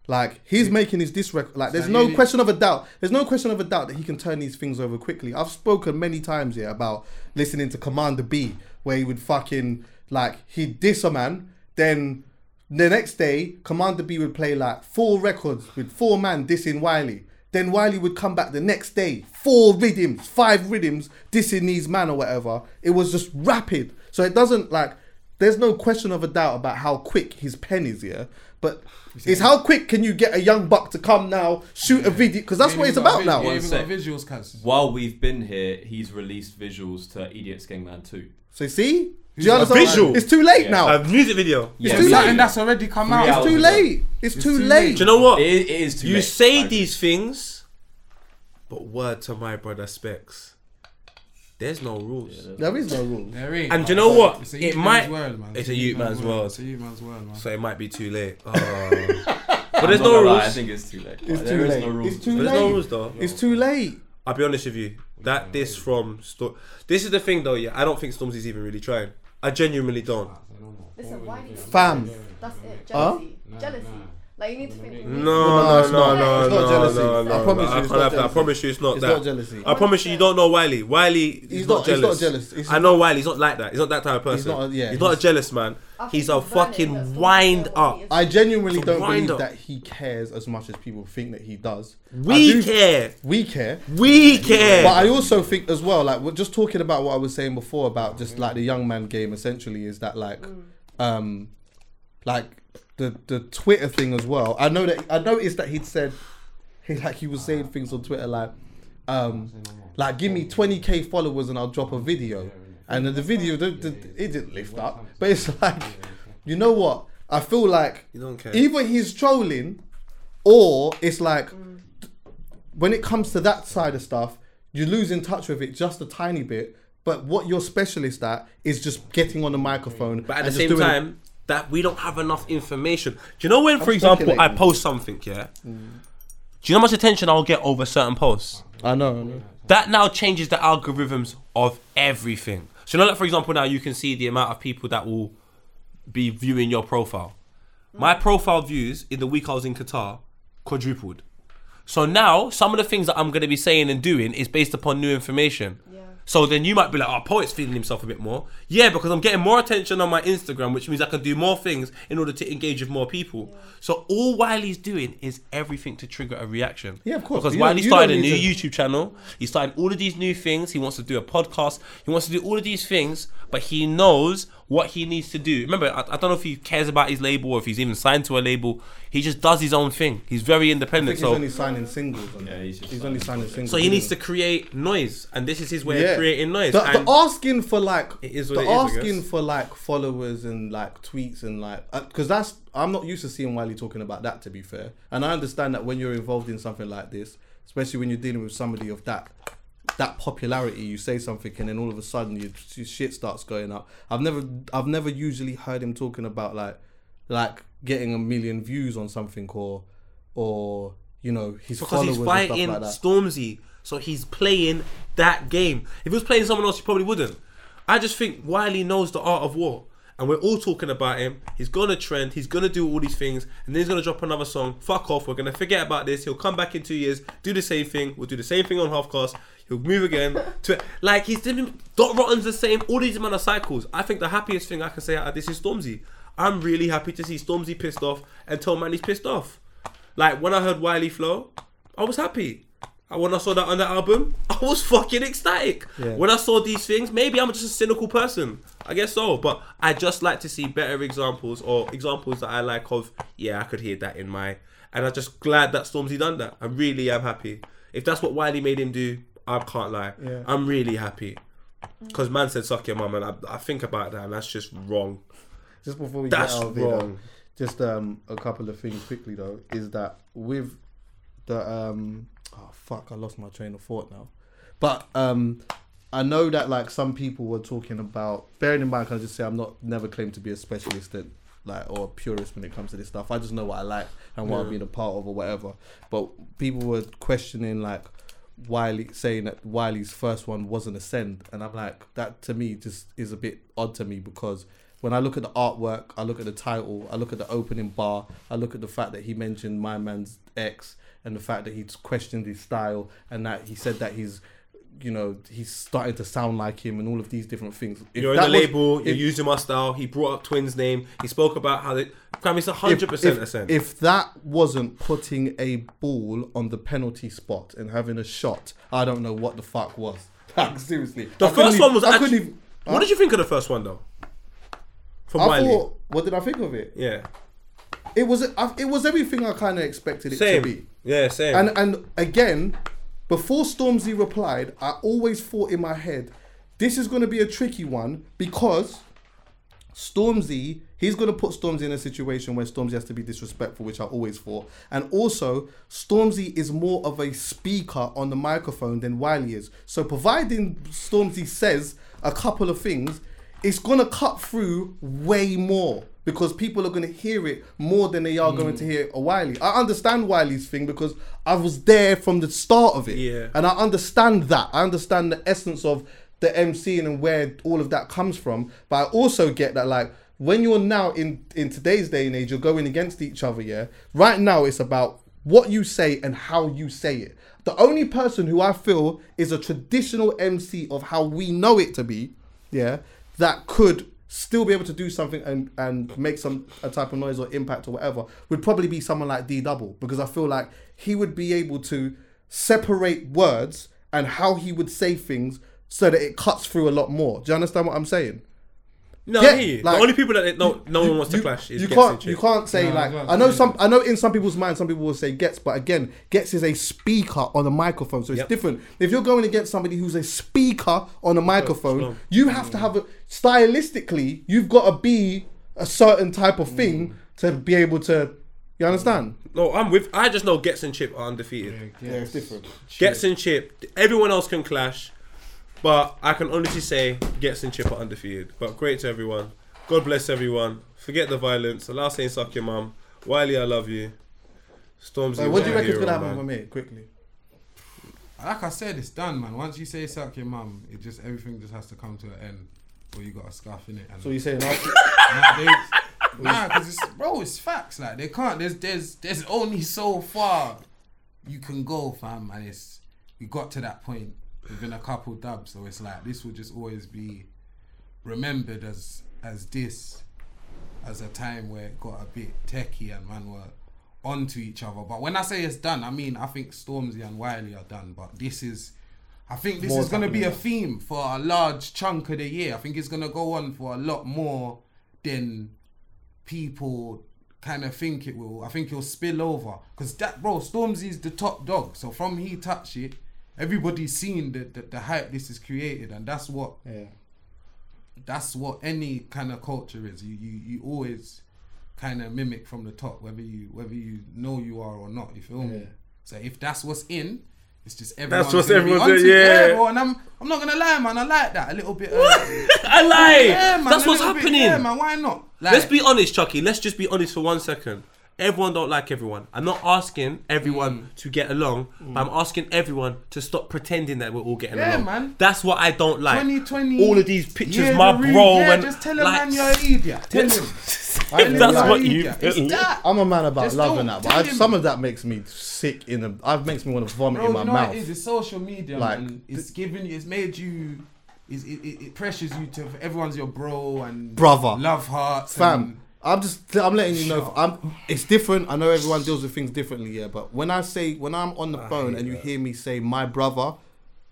Like he's making his disc record. Like there's no question of a doubt. There's no question of a doubt that he can turn these things over quickly. I've spoken many times here about listening to Commander B, where he would fucking like he'd diss a man, then the next day Commander B would play like four records with four man dissing Wiley. Then Wiley would come back the next day, four rhythms, five rhythms dissing these man or whatever. It was just rapid. So it doesn't like there's no question of a doubt about how quick his pen is, yeah. But it's how quick can you get a young buck to come now, shoot a video? Because that's what it's about now. You ain't even got One visuals, cuz. While we've been here, he's released visuals to Eediyat Skengman 2. So see, do Who's you a understand? visual? It's too late Yeah. now. A music video. It's Yeah, too we- late. And that's already come out. It's too late. It's, It's too, too late. late. Do you know what? It, it is too you late. I say agree. these things, but word to my brother Specs. There's no rules. There is no rule. There ain't. And do you know what? It's a It youth might- man's world, man. it's a youth man's world. It's a youth man's world, man. So it might be too late. [LAUGHS] Oh. but I'm there's not no gonna lie, rules. I think it's too late. It's There too is late. no rules. It's too There's late. no rules though. It's too late. I'll be honest with you. That this from Sto- this is the thing though. Yeah, I don't think Stormzy's even really trying. I genuinely don't. Listen, why do you Fam. That's it. Huh? Jealousy. Jealousy. Like you need to think. No, no, no, it's no, not. no, It's no, no, I promise you it's can't not that. I promise you, it's not It's that. not jealousy. I promise you, you don't know Wiley. Wiley, he's, He's not, not- he's jealous. not jealous. He's- I know Wiley. He's not like that. He's not that type of person. not a- yeah, he's not a he's- jealous man. I He's a he's burning, fucking that's wind what up. he is. I genuinely It's a don't believe wind-up. that he cares as much as people think that he does. I We do- care. We care. We care. But I also think as well, like we're just talking about what I was saying before about just like the young man game. Essentially, is that like, um, like the the Twitter thing as well. I know that I noticed that he'd said, [LAUGHS] he like he was saying things on Twitter like, um, like give me twenty k followers and I'll drop a video, and then the video the, the, it didn't lift up. But it's [LAUGHS] like, you know what? I feel like You don't care. either he's trolling, or it's like when it comes to that side of stuff, you lose in touch with it just a tiny bit. But what you're specialist at is just getting on the microphone. But at the same time, that we don't have enough information. Do you know when, for example, I post something, yeah? Do you know how much attention I'll get over certain posts? I know, I know. That now changes the algorithms of everything. So, you know, like for example, now you can see the amount of people that will be viewing your profile. My profile views in the week I was in Qatar quadrupled. So now, some of the things that I'm going to be saying and doing is based upon new information. Yeah. So then you might be like, oh, Poet's feeling himself a bit more. Yeah, because I'm getting more attention on my Instagram, which means I can do more things in order to engage with more people. So all Wiley's doing is everything to trigger a reaction. Yeah, of course. Because You Wiley you started a new to- YouTube channel. He's starting all of these new things. He wants to do a podcast. He wants to do all of these things, but he knows what he needs to do. Remember, I, I don't know if he cares about his label or if he's even signed to a label. He just does his own thing. He's very I independent. think he's So only signing singles. Yeah, that. he's just he's only signing singles. so he needs to create noise, and this is his way Yeah. of creating noise. The, the asking for like It is what the it is, asking for like followers and like tweets and like uh, because that's I'm not used to seeing Wiley talking about that to be fair, and I understand that when you're involved in something like this, especially when you're dealing with somebody of that that popularity, you say something and then all of a sudden you, your shit starts going up. I've never I've never usually heard him talking about like like getting a million views on something or or you know his because followers he's and fighting stuff like that. Stormzy, so he's playing that game. If he was playing someone else, he probably wouldn't. I just think Wiley knows the art of war, and we're all talking about him. He's gonna trend. He's gonna do all these things, and then he's gonna drop another song. Fuck off. We're gonna forget about this. He'll come back in two years, do the same thing. We'll do the same thing on Halfcast. He'll move again. To like he's doing. Dot Rotten's the same. All these amount of cycles. I think the happiest thing I can say out of this is Stormzy. I'm really happy to see Stormzy pissed off and tell man he's pissed off. Like when I heard Wiley Flow, I was happy. And when I saw that on the album, I was fucking ecstatic. Yeah. When I saw these things, maybe I'm just a cynical person. I guess so. But I just like to see better examples or examples that I like of, yeah, I could hear that in my. And I'm just glad that Stormzy done that. I really am happy. If that's what Wiley made him do, I can't lie. Yeah. I'm really happy. Because man said, suck your mum, and I, I think about that, and that's just wrong. Just before we That's get out of here, though, wrong. just um, a couple of things quickly though is that with the um, oh fuck, I lost my train of thought now. But um, I know that like some people were talking about. Bearing in mind, can I just say I'm not never claimed to be a specialist at like or a purist when it comes to this stuff. I just know what I like and what I've been a part of or whatever. But people were questioning like. Wiley saying that Wiley's first one wasn't a send, and I'm like, that to me just is a bit odd to me because when I look at the artwork, I look at the title, I look at the opening bar, I look at the fact that he mentioned my man's ex, and the fact that he's questioned his style, and that he said that he's, you know, he's starting to sound like him, and all of these different things. If You're in that the was- label, you're using my style. He brought up Twins' name. He spoke about how they. Fam, it's 100% if, a if that wasn't putting a ball on the penalty spot and having a shot, I don't know what the fuck was. [LAUGHS] Like seriously, The I first one was I actually. couldn't even. What did you think of the first one though? from I Wiley. thought, what did I think of it? yeah, It was it was everything I kind of expected it same. to be. Yeah, same. And and again, before Stormzy replied, I always thought in my head, this is going to be a tricky one because Stormzy, he's going to put Stormzy in a situation where Stormzy has to be disrespectful, which I always thought. And also, Stormzy is more of a speaker on the microphone than Wiley is. So, providing Stormzy says a couple of things, it's going to cut through way more because people are going to hear it more than they are going to mm. hear a Wiley. I understand Wiley's thing because I was there from the start of it. Yeah. And I understand that. I understand the essence of the MCing and where all of that comes from. But I also get that like when you're now in in today's day and age, you're going against each other. Yeah. Right now, it's about what you say and how you say it. The only person who I feel is a traditional MC of how we know it to be, yeah, that could still be able to do something and and make some a type of noise or impact or whatever would probably be someone like D Double because I feel like he would be able to separate words and how he would say things so that it cuts through a lot more. Do you understand what I'm saying? No, Yeah, I hear you. like- the only people that no no one wants to you, clash is you Ghetts can't and Chip. you can't say No, like I I know some I know in some people's minds some people will say Ghetts but again Ghetts is a speaker on a microphone so it's Yep. different if you're going against somebody who's a speaker on a microphone slow. you have to have a stylistically you've got to be a certain type of thing mm. to be able to you understand No, I'm with. I just know Ghetts and Chip are undefeated. yeah it's different Ghetts and Chip. Everyone else can clash, but I can honestly say Ghetts and Chip are undefeated. But great to everyone. God bless everyone. Forget the violence. Allow saying suck your mum. Wiley, I love you. Stormzy. so what do you you're reckon is gonna happen for me quickly Like I said, it's done, man. Once you say suck your mum, it just everything just has to come to an end, or you got a scarf in it. And so you're saying after, [LAUGHS] Nah, they- nah, cause it's bro, it's facts. Like they can't. There's there's there's only so far you can go, fam, and it's we got to that point within a couple dubs. So it's like this will just always be remembered as as this as a time where it got a bit techie and man were onto each other. But when I say it's done, I mean I think Stormzy and Wiley are done. But this is. I think this is going to be a theme for a large chunk of the year. I think it's going to go on for a lot more than people kind of think it will. I think it'll spill over because that bro Stormzy's the top dog. So from he touch it, everybody's seen the, the the hype this is created, and that's what yeah that's what any kind of culture is. You you you always kind of mimic from the top, whether you whether you know you are or not. You feel me? Yeah. So if that's what's in. It's just everyone's what's gonna be everyone's onto in, it. yeah. bro. And I'm, I'm not gonna lie, man. I like that a little bit. Uh, [LAUGHS] I lie. yeah, man, That's what's little bit, happening. yeah, man. Why not? Like, Let's be honest, Chuckie. Let's just be honest for one second. Everyone don't like everyone. I'm not asking everyone Mm. to get along, but I'm asking everyone to stop pretending that we're all getting Yeah, along. man. That's what I don't like. 2020. All of these pictures, yeah, my the re- bro, Yeah, and just tell him, like, man, you're an idiot. [LAUGHS] Tell him. Tell him that's you're what an you idiot. feel. That. I'm a man about Just love don't and that, but tell I, him. some of that makes me sick in the. It makes me want to vomit Bro, in my you know mouth. what it is? It's social media, Like, man. It's given you, it's made you, it's, it, it, it pressures you to, everyone's your bro and Brother. love hearts. Fam, and- I'm just I'm letting you know. I'm. It's different. I know everyone deals with things differently, yeah. But when I say when I'm on the phone and you hear me say my brother,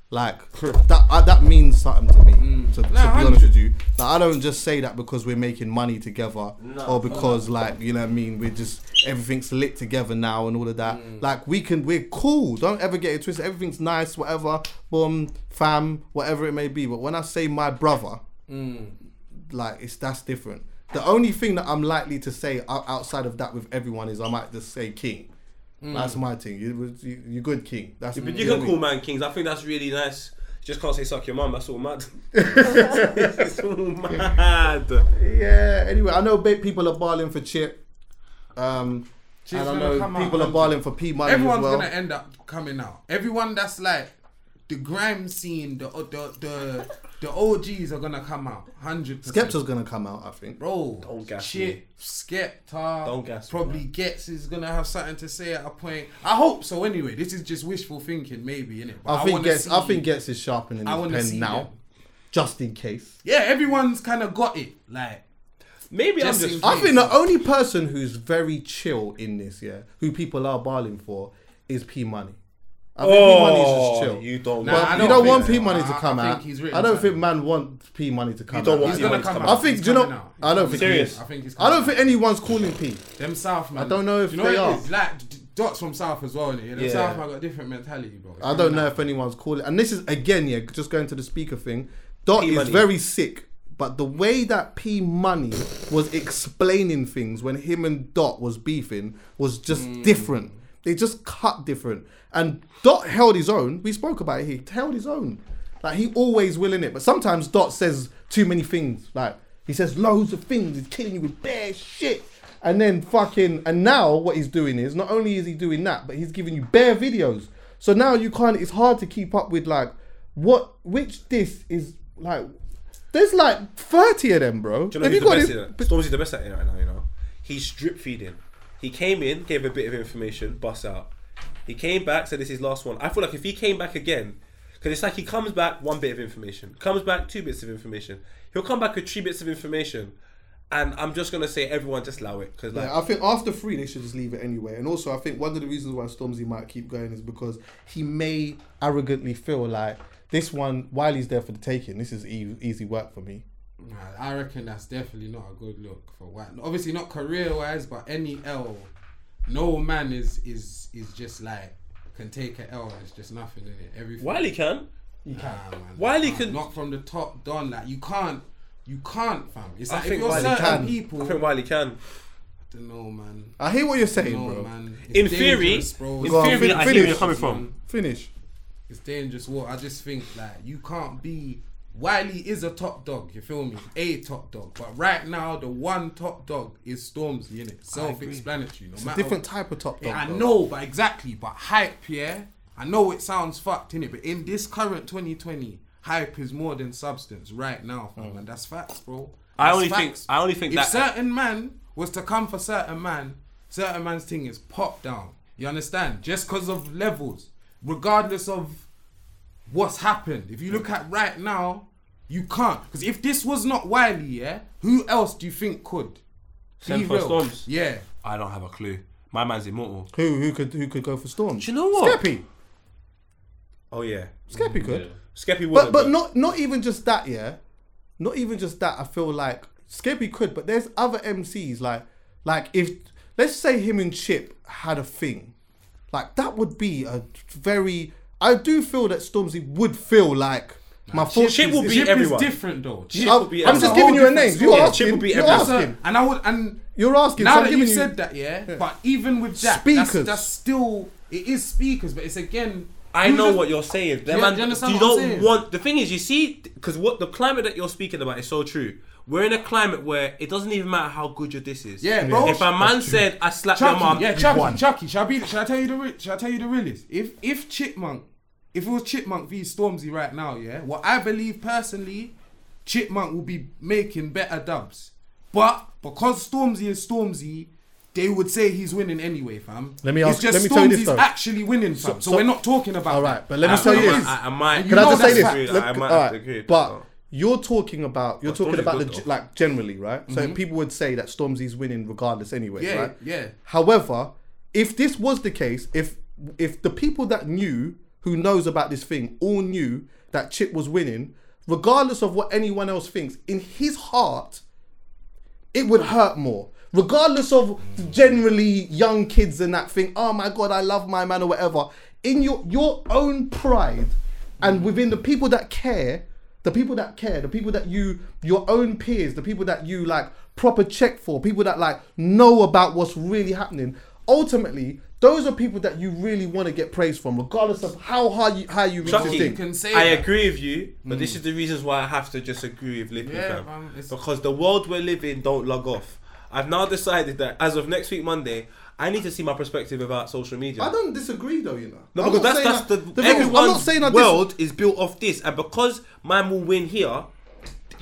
like that uh, that means something to me. To, to Mm. Nah, be honest with you, like, I don't just say that because we're making money together or because like you know what I mean. We're just everything's lit together now and all of that. Mm. Like we can, we're cool. Don't ever get it twisted. Everything's nice, whatever. Boom, fam, whatever it may be. But when I say my brother, Mm. like it's that's different. The only thing that I'm likely to say outside of that with everyone is I might just say king. That's my thing. You, you, you're good king. That's But you you know can call mean? man kings. I think that's really nice. Just can't say suck your mum. That's all mad. [LAUGHS] it's all mad. Yeah. Anyway, I know big people are balling for Chip. Um, Chip's and I know come out people are on- for P Money as Everyone's well. gonna end up coming out. Everyone that's like the grime scene, the the the, the OGs are gonna come out. Hundred percent. Skepta's gonna come out, I think. Bro, Don't gas shit, me. Skepta, Don't gas me, probably Ghetts is gonna have something to say at a point. I hope so. Anyway, this is just wishful thinking, maybe, innit? But I think wanna Ghetts. I think Ghetts is sharpening I his wanna pen see now, them. just in case. Yeah, everyone's kind of got it. Like, Maybe Just I'm in just. I think the only person who's very chill in this, yeah, who people are balling for, is P Money. I think P Money is just Oh, chill. you don't. Nah, But I you don't don't want. P Money to come think out. I don't think man wants P Money to come don't out. want He's gonna come come out. I think. He's do you know? Out. I don't think. Serious? I think he's I don't think anyone's calling P. Them South man. I don't know if you know they are. Like dots from South as well. innit? Them Yeah. South man got a different mentality, bro. It's I don't know out. if anyone's calling. And this is again, yeah, just going to the speaker thing. Dot is P-Money. very sick, but the way that P Money was explaining things when him and Dot was beefing was just Mm. different. They just cut different. And Dot held his own. We spoke about it. He held his own. Like he always will in it. But sometimes Dot says too many things. Like he says loads of things. He's killing you with bare shit. And then fucking and now what he's doing is not only is he doing that, but he's giving you bare videos. So now you can't. It's hard to keep up with like what which this is like. There's like thirty of them, bro. Do you know Have who's you the got best at it? Stormzy's the best at it right now, you know. He's drip feeding. He came in, gave a bit of information, bust out. He came back, said this is his last one. I feel like if he came back again, because it's like he comes back one bit of information, comes back two bits of information. He'll come back with three bits of information, and I'm just gonna say everyone just allow it because like Yeah, I think after three they should just leave it anyway. And also, I think one of the reasons why Stormzy might keep going is because he may arrogantly feel like this one, while he's there for the taking, this is e- easy work for me. Nah, I reckon that's definitely not a good look for White. Obviously not career wise, but any L, no man is is is just like can take a L and it's just nothing in it. Everything. Wiley can. Nah, man. Wiley Nah, can- not from the top down. Like you can't, you can't, fam. It's I like if think you're Wiley certain can. people. I think Wiley can. I don't know, man. I hear what you're saying, No, bro. man. In It's theory, bro. in Go on, theory, fin- I hear finish. where you're coming from. Man. Finish. It's dangerous. What I just think like you can't be. Wiley is a top dog. You feel me? A top dog. But right now, the one top dog is Stormzy. In it, self-explanatory. No It's a matter different type of top dog. Yeah, I bro. know, but exactly. But hype, yeah. I know it sounds fucked in it, but in this current 2020, hype is more than substance right now, fam, mm. and that's facts, bro. I That's only think- I only think if that- certain man was to come for certain man, certain man's thing is pop down. You understand? Just because of levels, regardless of what's happened. If you look at right now, you can't. Because if this was not Wiley, yeah, who else do you think could? Send Be for real. Storms? Yeah. I don't have a clue. My man's immortal. Who who could who could go for Storm? Do you know what? Skeppy. Oh yeah, Skeppy could. Skeppy would. But but not not even just that, yeah. Not even just that. I feel like Skeppy could, but there's other MCs like like if let's say him and Chip had a thing, like that would be a very. I do feel that Stormzy would feel like my full Chip will Chip beat is different though. Chip I'm, will beat I'm just That's giving you whole a name. You're story. asking. Chip will beat You're everyone. So- asking. and I would and You're asking. now so I'm that you giving you said that, yeah, but even with that, Speakers. That's, that's still it is speakers, but it's again. I you know just- what you're saying. Do you- man, do you understand you what I'm don't saying? want. The thing is, you see, because what the climate that you're speaking about is so true. We're in a climate where it doesn't even matter how good your diss is. Yeah, bro. If a man said, "I slapped your Chuckie, mum," yeah, Chuckie. Chuckie. Shall I be? Shall I tell you the? re- Shall I tell you the realest? If if Chipmunk, if it was Chipmunk v Stormzy right now, yeah, what I believe personally, Chipmunk will be making better dubs, but because Stormzy is Stormzy. They would say he's winning anyway, fam. Let me it's ask- just let me tell you this, Stormzy's though. actually winning, fam. So, so- we're not talking about. All that. right, but let me I- tell you this. I, I might. Can I just say this? fact. Let- I might all have to right, agree but you're talking about you're But talking Stormzy's about the though. like generally, right? So mm-hmm. people would say that Stormzy's winning regardless anyway, Yeah, right? yeah. However, if this was the case, if if the people that knew who knows about this thing all knew that Chip was winning, regardless of what anyone else thinks, in his heart, it would hurt more. Regardless of generally young kids and that thing, oh my god, I love my man or whatever. In your your own pride and within the people that care, the people that care, the people that you your own peers, the people that you like proper check for, people that like know about what's really happening. Ultimately, those are people that you really want to get praise from, regardless of how hard you how you reach Chuckie, this can say I that. agree with you, but this mm. is the reasons why I have to just agree with Lippy, Yeah, fam. man, Because the world we're living don't log off. I've now decided that as of next week Monday, I need to see my perspective about social media. I don't disagree though, you know. No, I'm because not that's saying that's I- the, thing is, I'm everyone's not saying I dis- world is built off this, and because man will win here,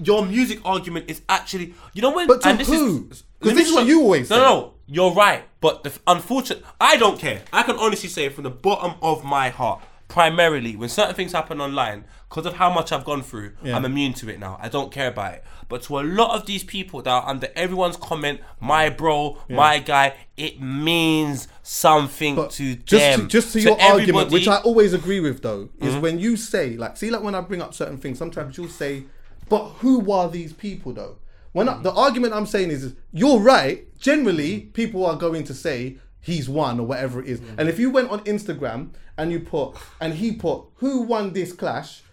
your music argument is actually you know when. But to and this who? Is, 'Cause let me this is what you always No, say. no, no, you're right. But the unfortunate, I don't care. I can honestly say from the bottom of my heart, primarily when certain things happen online, because of how much I've gone through, Yeah. I'm immune to it now. I don't care about it. But to a lot of these people that are under everyone's comment, my bro, my guy, it means something But to just them. to, just to So your argument, everybody- which I always agree with, though, is Mm-hmm. when you say like, see, like when I bring up certain things, sometimes you'll say, "But who are these people, though?" When. I, the argument I'm saying is, is, you're right. Generally, people are going to say he's won or whatever it is. Mm-hmm. And if you went on Instagram and you put and he put who won this clash,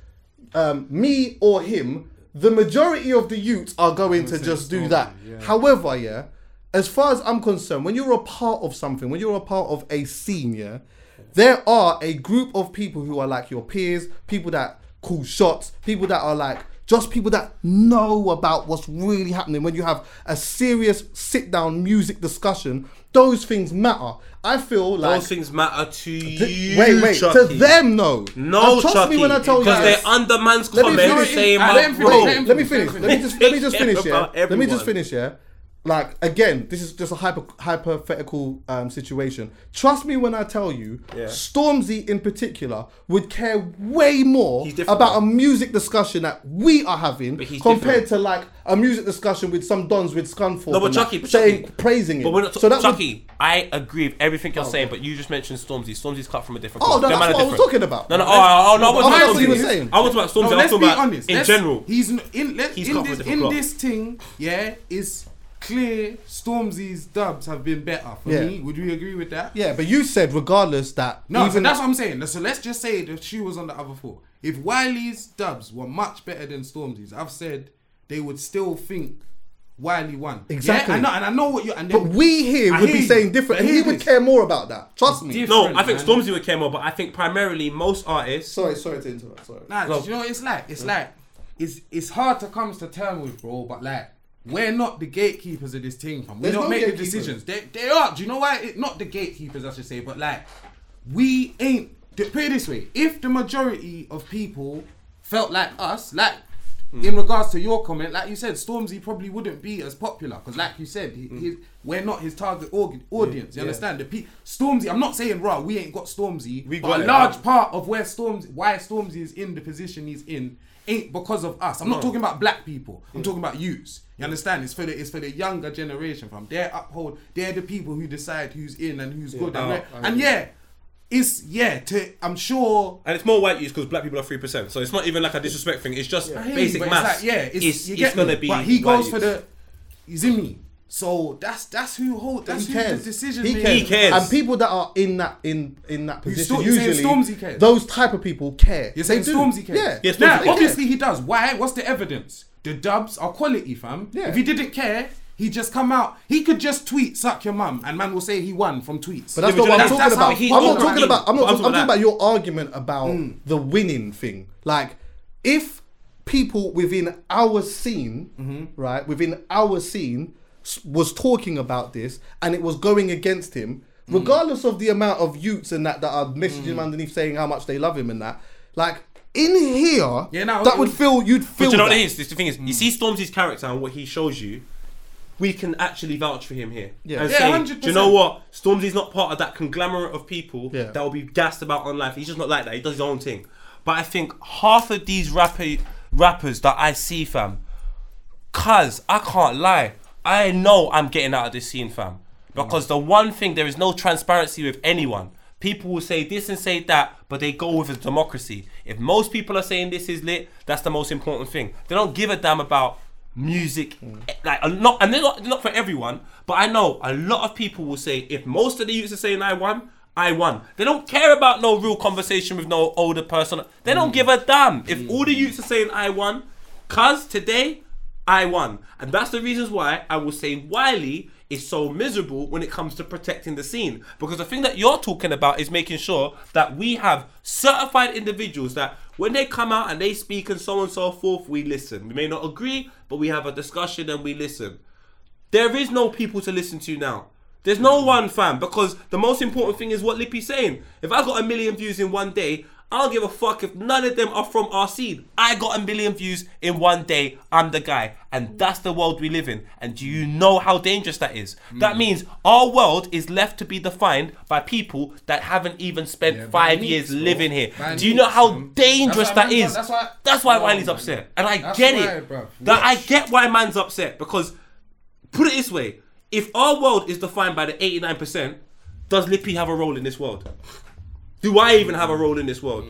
um, me or him, the majority of the youths are going to just do that. However, yeah, as far as I'm concerned, when you're a part of something, when you're a part of a scene, yeah, there are a group of people who are like your peers, people that call shots, people that are like just people that know about what's really happening. When you have a serious sit down music discussion, those things matter. I feel like those things matter to Th- you. wait, wait. Chuckie. To them, no. No, And trust Chuckie. me when I tell you because they're under man's Let me comments finish. saying, my let him bro. finish, Bro, let him let me finish, finish. let Let me just let me just finish. Yeah. Let me just finish. Yeah. Like again, this is just a hyper hypothetical um, situation. Trust me when I tell you, Yeah. Stormzy in particular would care way more about a music discussion that we are having compared different. to like a music discussion with some dons with Scunthorpe. No, but Chuckie, but saying Chuckie- praising it. But we're not so that would- Chuckie, I agree with everything you're saying, but you just mentioned Stormzy. Stormzy's cut from a different Oh, no, that's what I was talking about. No, no, oh, oh, oh, no, I Oh, wasn't talking what you were about saying. Stormzy. I was talking about Stormzy. No, I was let's talking be about honest. in Let's- general. He's in in this different in cloth. this thing. Yeah, it's clear Stormzy's dubs have been better for Yeah. me. Would we agree with that? Yeah, but you said regardless that No, so even that's what I'm saying. So let's just say the shoe was on the other foot. If Wiley's dubs were much better than Stormzy's, I've said they would still think Wiley won. Exactly. Yeah, I know, and I know what you. And But we here I would hear be you. saying different, and he would care more about that. Trust me. No, I think man. Stormzy would care more, but I think primarily most artists. Sorry, sorry to interrupt. Sorry. Nah, No. you know what it's like? It's like it's it's hard to come to terms with, bro. But like, we're not the gatekeepers of this thing, fam. We There's don't no make the gatekeepers. decisions. They they are. Do you know why? It, not the gatekeepers, I should say, but like, we ain't. Put it this way: if the majority of people felt like us, like. In hmm. regards to your comment, like you said, Stormzy probably wouldn't be as popular because, like you said, he, hmm. he, we're not his target org- audience. You understand? The pe- Stormzy. I'm not saying raw. We ain't got Stormzy, We but got a it. large part of where Stormzy, why Stormzy is in the position he's in, ain't because of us. I'm not talking about black people. I'm hmm. talking about youths. You understand? It's for the it's for the younger generation. From they uphold, they're the people who decide who's in and who's good. And, and yeah, it's yeah. To I'm sure. And it's more white youth because black people are three percent. So it's not even like a disrespect thing. It's just I hear you, basic but maths. It's like, yeah, it's, it's, you it's gonna me. be. But he white goes for youths. the. He's in me. So that's that's who hold. That's he who cares. the decision He cares. He cares. And people that are in that in in that position you're usually Stormzy cares? those type of people care. You're They saying do. Stormzy cares? Yeah. yeah Stormzy cares. obviously he does. Why? What's the evidence? The dubs are quality, fam. Yeah. If he didn't care, he just come out. He could just tweet "suck your mum" and man will say he won from tweets. But that's Yeah, not but what I'm that's- talking that's about. how he- I'm not talking about. I'm not. I'm I'm talking talking about about your argument about hmm. the winning thing. Like, if people within our scene, mm-hmm. right, within our scene, was talking about this and it was going against him, hmm. regardless of the amount of youths and that that are messaging hmm. him underneath saying how much they love him and that, like in here, Yeah, no, that would feel you'd feel But you know that. what it is? This, the thing is, you see Stormzy's character and what he shows you. We can actually vouch for him here. Yeah. And Yeah, say, 100%. do you know what? Stormzy's not part of that conglomerate of people Yeah. that will be gassed about on life. He's just not like that. He does his own thing. But I think half of these rapper rappers that I see, fam, cuz I can't lie. I know I'm getting out of this scene, fam. Because the one thing, there is no transparency with anyone. People will say this and say that, but they go with a democracy. If most people are saying this is lit, that's the most important thing. They don't give a damn about music, mm. eh, like a lot, and they're not, not for everyone. But I know a lot of people will say if most of the youths are saying I won, I won. They don't care about no real conversation with no older person. They don't mm. give a damn if mm. all the youths are saying I won. Cause today I won. And that's the reasons why I will say Wiley is so miserable when it comes to protecting the scene. Because the thing that you're talking about is making sure that we have certified individuals that when they come out and they speak and so on and so forth, we listen. We may not agree, but we have a discussion and we listen. There is no people to listen to now. There's no one fan because the most important thing is what Lippy's saying. If I got a million views in one day, I don't give a fuck if none of them are from our scene. I got a million views in one day. I'm the guy. And that's the world we live in. And do you know how dangerous that is? That mm. means our world is left to be defined by people that haven't even spent Yeah, five years bro. living here. Do you know how dangerous that is? that's why- That's why No, Wiley's man. upset. And I That's get why, it. That I get why man's upset because put it this way: if our world is defined by the eighty-nine percent, does Lippy have a role in this world? Do I even have a role in this world?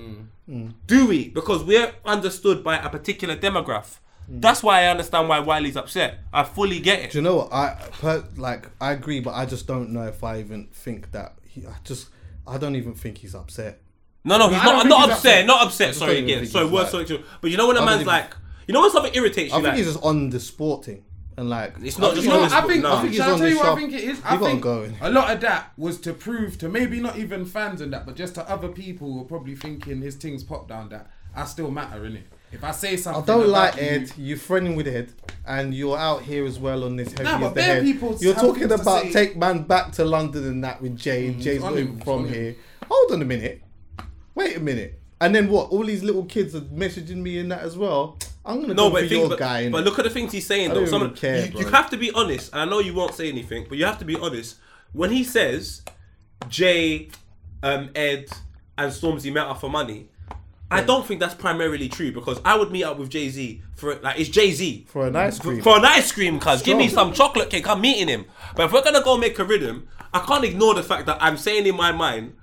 Mm. Do we? Because we're understood by a particular demographic. Mm. That's why I understand why Wiley's upset. I fully get it. Do you know what I per, like? I agree, but I just don't know if I even think that he. I just I don't even think he's upset. No, no, he's I not. don't not he's upset. upset. Not upset. Sorry again. think Sorry, he's like- selection. But you know when a man's even- like, you know when something irritates you. I think like, he's just on the sporting and like It's not I just You think- know, I this think. book, I nah. think. He's Shall I tell you what I think it is? I got think going. a lot of that was to prove to maybe not even fans and that, but just to other people who are probably thinking his things pop down that I still matter in it. If I say something, I don't like you- Ed. You're friending with Ed, and you're out here as well on this heavy Nah, but as the head. people You're talking about say. take man back to London and that with Jay. Mm, Jay's on not even from here. Hold on a minute. Wait a minute. And then what? All these little kids are messaging me in that as well. I'm gonna No, go but for think, your but, guy. but look at the things he's saying I though. don't Some care, you, you have to be honest, and I know you won't say anything, but you have to be honest. When he says Jay, um, Ed, and Stormzy met up for money, I don't think that's primarily true because I would meet up with Jay Z for like it's Jay Z for an ice cream. for an ice cream, cuz give me some chocolate cake. I'm meeting him. But if we're gonna go make a rhythm, I can't ignore the fact that I'm saying in my mind,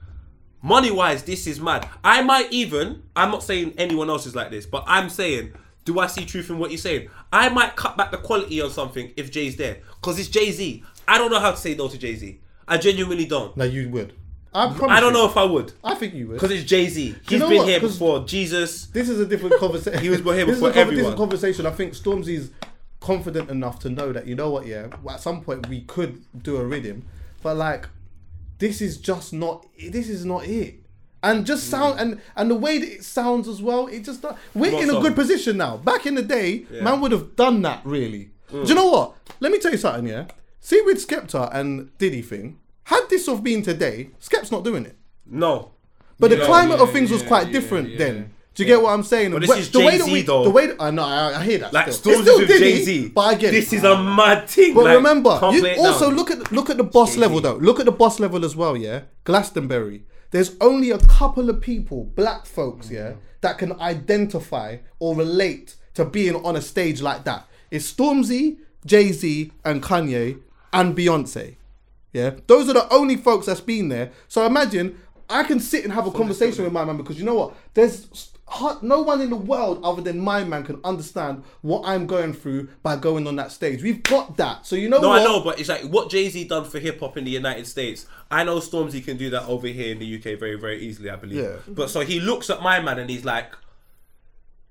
money wise, this is mad. I might even, I'm not saying anyone else is like this, but I'm saying, do I see truth in what you're saying? I might cut back the quality on something if Jay's there, cause it's Jay Z. I don't know how to say no to Jay Z. I genuinely don't. no, you would. I promise. I don't you. know if I would, I think you would. cause it's Jay Z. He's you know been what? here before. Jesus. This is a different conversation. He was here before. [LAUGHS] this is before a everyone. different conversation. I think Stormzy's confident enough to know that you know what, yeah, at some point we could do a rhythm, but like, this is just not. This is not it. And just mm. sound and and the way that it sounds as well, it just we're in a good position now. Back in the day, Yeah. man would have done that really. Do mm. you know what? Let me tell you something. Yeah, see with Skepta and Diddy thing. Had this have been today, Skep's not doing it. No. But the Yeah, climate yeah, of things was yeah, quite yeah, different yeah. then. Do you get what I'm saying? But The this way- is the way that Jay-Z we, though. The way that, I know, I, I hear that. Like still. It's Stormzy still with Diddy, Jay Z. but I get This is a mad thing. But like, remember, can't you it also down. look at look at the boss level though. Look at the boss level as well. Yeah, Glastonbury. There's only a couple of people, black folks, yeah, that can identify or relate to being on a stage like that. It's Stormzy, Jay Z, and Kanye, and Beyonce. Yeah, those are the only folks that's been there. So imagine I can sit and have a conversation with my man because you know what? There's hard, no one in the world other than my man can understand what I'm going through by going on that stage. We've got that. So you know No, what? I know, but it's like what Jay Z done for hip hop in the United States. I know Stormzy can do that over here in the UK very, very easily. I believe. Yeah. But so he looks at my man and he's like,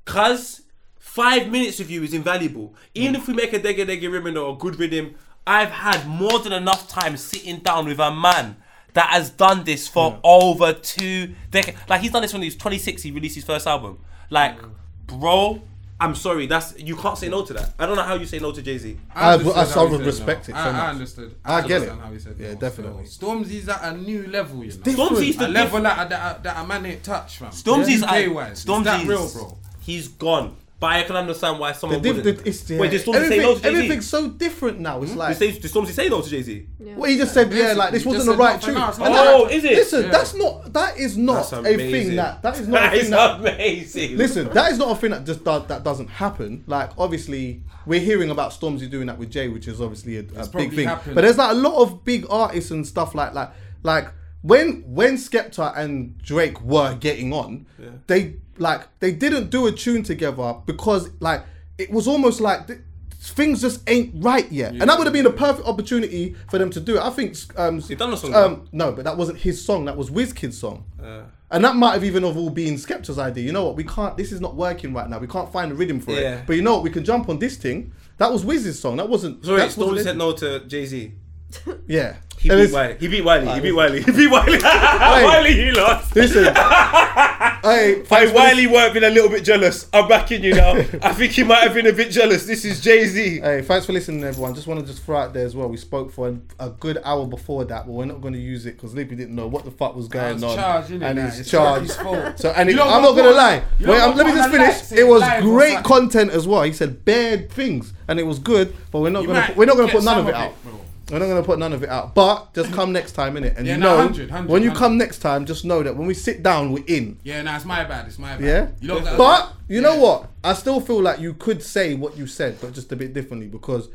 "Cuz five minutes of you is invaluable. Even if we make a degga degga rhythm or a good rhythm, I've had more than enough time sitting down with a man." That has done this for over two decades. Like he's done this when he was 26. He released his first album. Like, bro, I'm sorry. That's you can't say no to that. I don't know how you say no to Jay Z. I- understood I sort of said respect no. it so I, much. I understood. I get understand it. How he said Yeah, no. definitely. So, Stormzy's at a new level, you know. Stormzy's the a level that, that, that a man ain't touched, fam. Stormzy's UK I- wise. Stormzy's Stormzy's that real, bro. He's gone. But I can understand why The someone diff- wouldn't. the- it's, yeah. Wait, did Stormzy say everything, no to Jay Z? everything's so different now. It's hmm? like Did, did Stormzy say no to Jay Z? Yeah. well, he just said, yeah, like this wasn't the right not for tune. now, it's And not Oh, that- is it? Listen, Yeah. that's not that is not a thing that that is not That a is thing that amazing. Listen, that is not a thing that just does, that doesn't happen. Like obviously, we're hearing about Stormzy doing that with Jay, which is obviously a, a big thing. happened. But there's like a lot of big artists and stuff like like like when when Skepta and Drake were getting on, they like they didn't do a tune together because like it was almost like. th- Things just ain't right yet, and that would have been a perfect opportunity for them to do it. I think. Um, He done a song, Um, no, but that wasn't his song. That was Wizkid's song. And that might have even have all been Skepta's idea. You know what? We can't. This is not working right now. We can't find a rhythm for Yeah. it. But you know what? We can jump on this thing. That was Wiz's song. That wasn't. Sorry, Stormzy said no to Jay Z. Yeah. [LAUGHS] He And beat Wiley. He beat Wiley. He beat Wiley. [LAUGHS] He beat Wiley. [LAUGHS] Wiley, you lost. Listen, Hey, Hey, thanks for Wiley weren't been a little bit jealous. I'm backing you now. I think he might have been a bit jealous. This is Jay Z. Hey, thanks for listening, everyone. Just want to just throw out there as well. We spoke for a, a good hour before that, but we're not going to use it because Lippy didn't know what the fuck was going It's on, charged, innit, and he's it's charged. Rocky's fault. So, and it, I'm not gonna lie. Wait, lot got let me just finish. It was great content as well. He said bad things, and it was good, but we're not gonna put, we're not gonna put none of it out. We're not gonna put none of it out. But just come next time, innit? And Yeah, you no, know, 100, 100, when you 100. come next time, just know that when we sit down, we're in. Yeah, nah, it's my bad. It's my bad. Yeah. You got- But you know Yeah. what? I still feel like you could say what you said, but just a bit differently because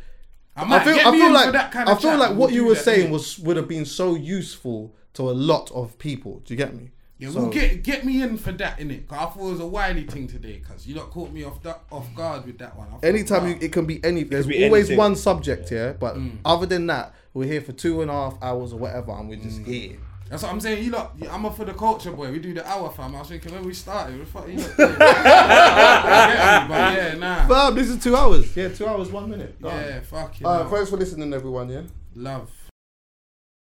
I might I feel, I feel like kind I feel like we'll what you were that, saying innit? was would have been so useful to a lot of people. Do you get me? Yeah, So- well, get get me in for that, innit? Cause I thought it was a wily thing today, cause you lot caught me off that, off guard with that one. Anytime you, it can be any. There's be always anything. one subject, yeah. But Mm. other than that, we're here for two and a half hours or whatever, and we're Mm. just here. That's what I'm saying. You lot, I'm up for the culture, boy. We do the hour, fam. I was thinking when we started, what the fuck you lot doing? Get me, but yeah, nah. Fam, this is two hours. Yeah, two hours, one minute. Go on. Yeah, fuck you. Alright, thanks for listening, everyone. Yeah. Love.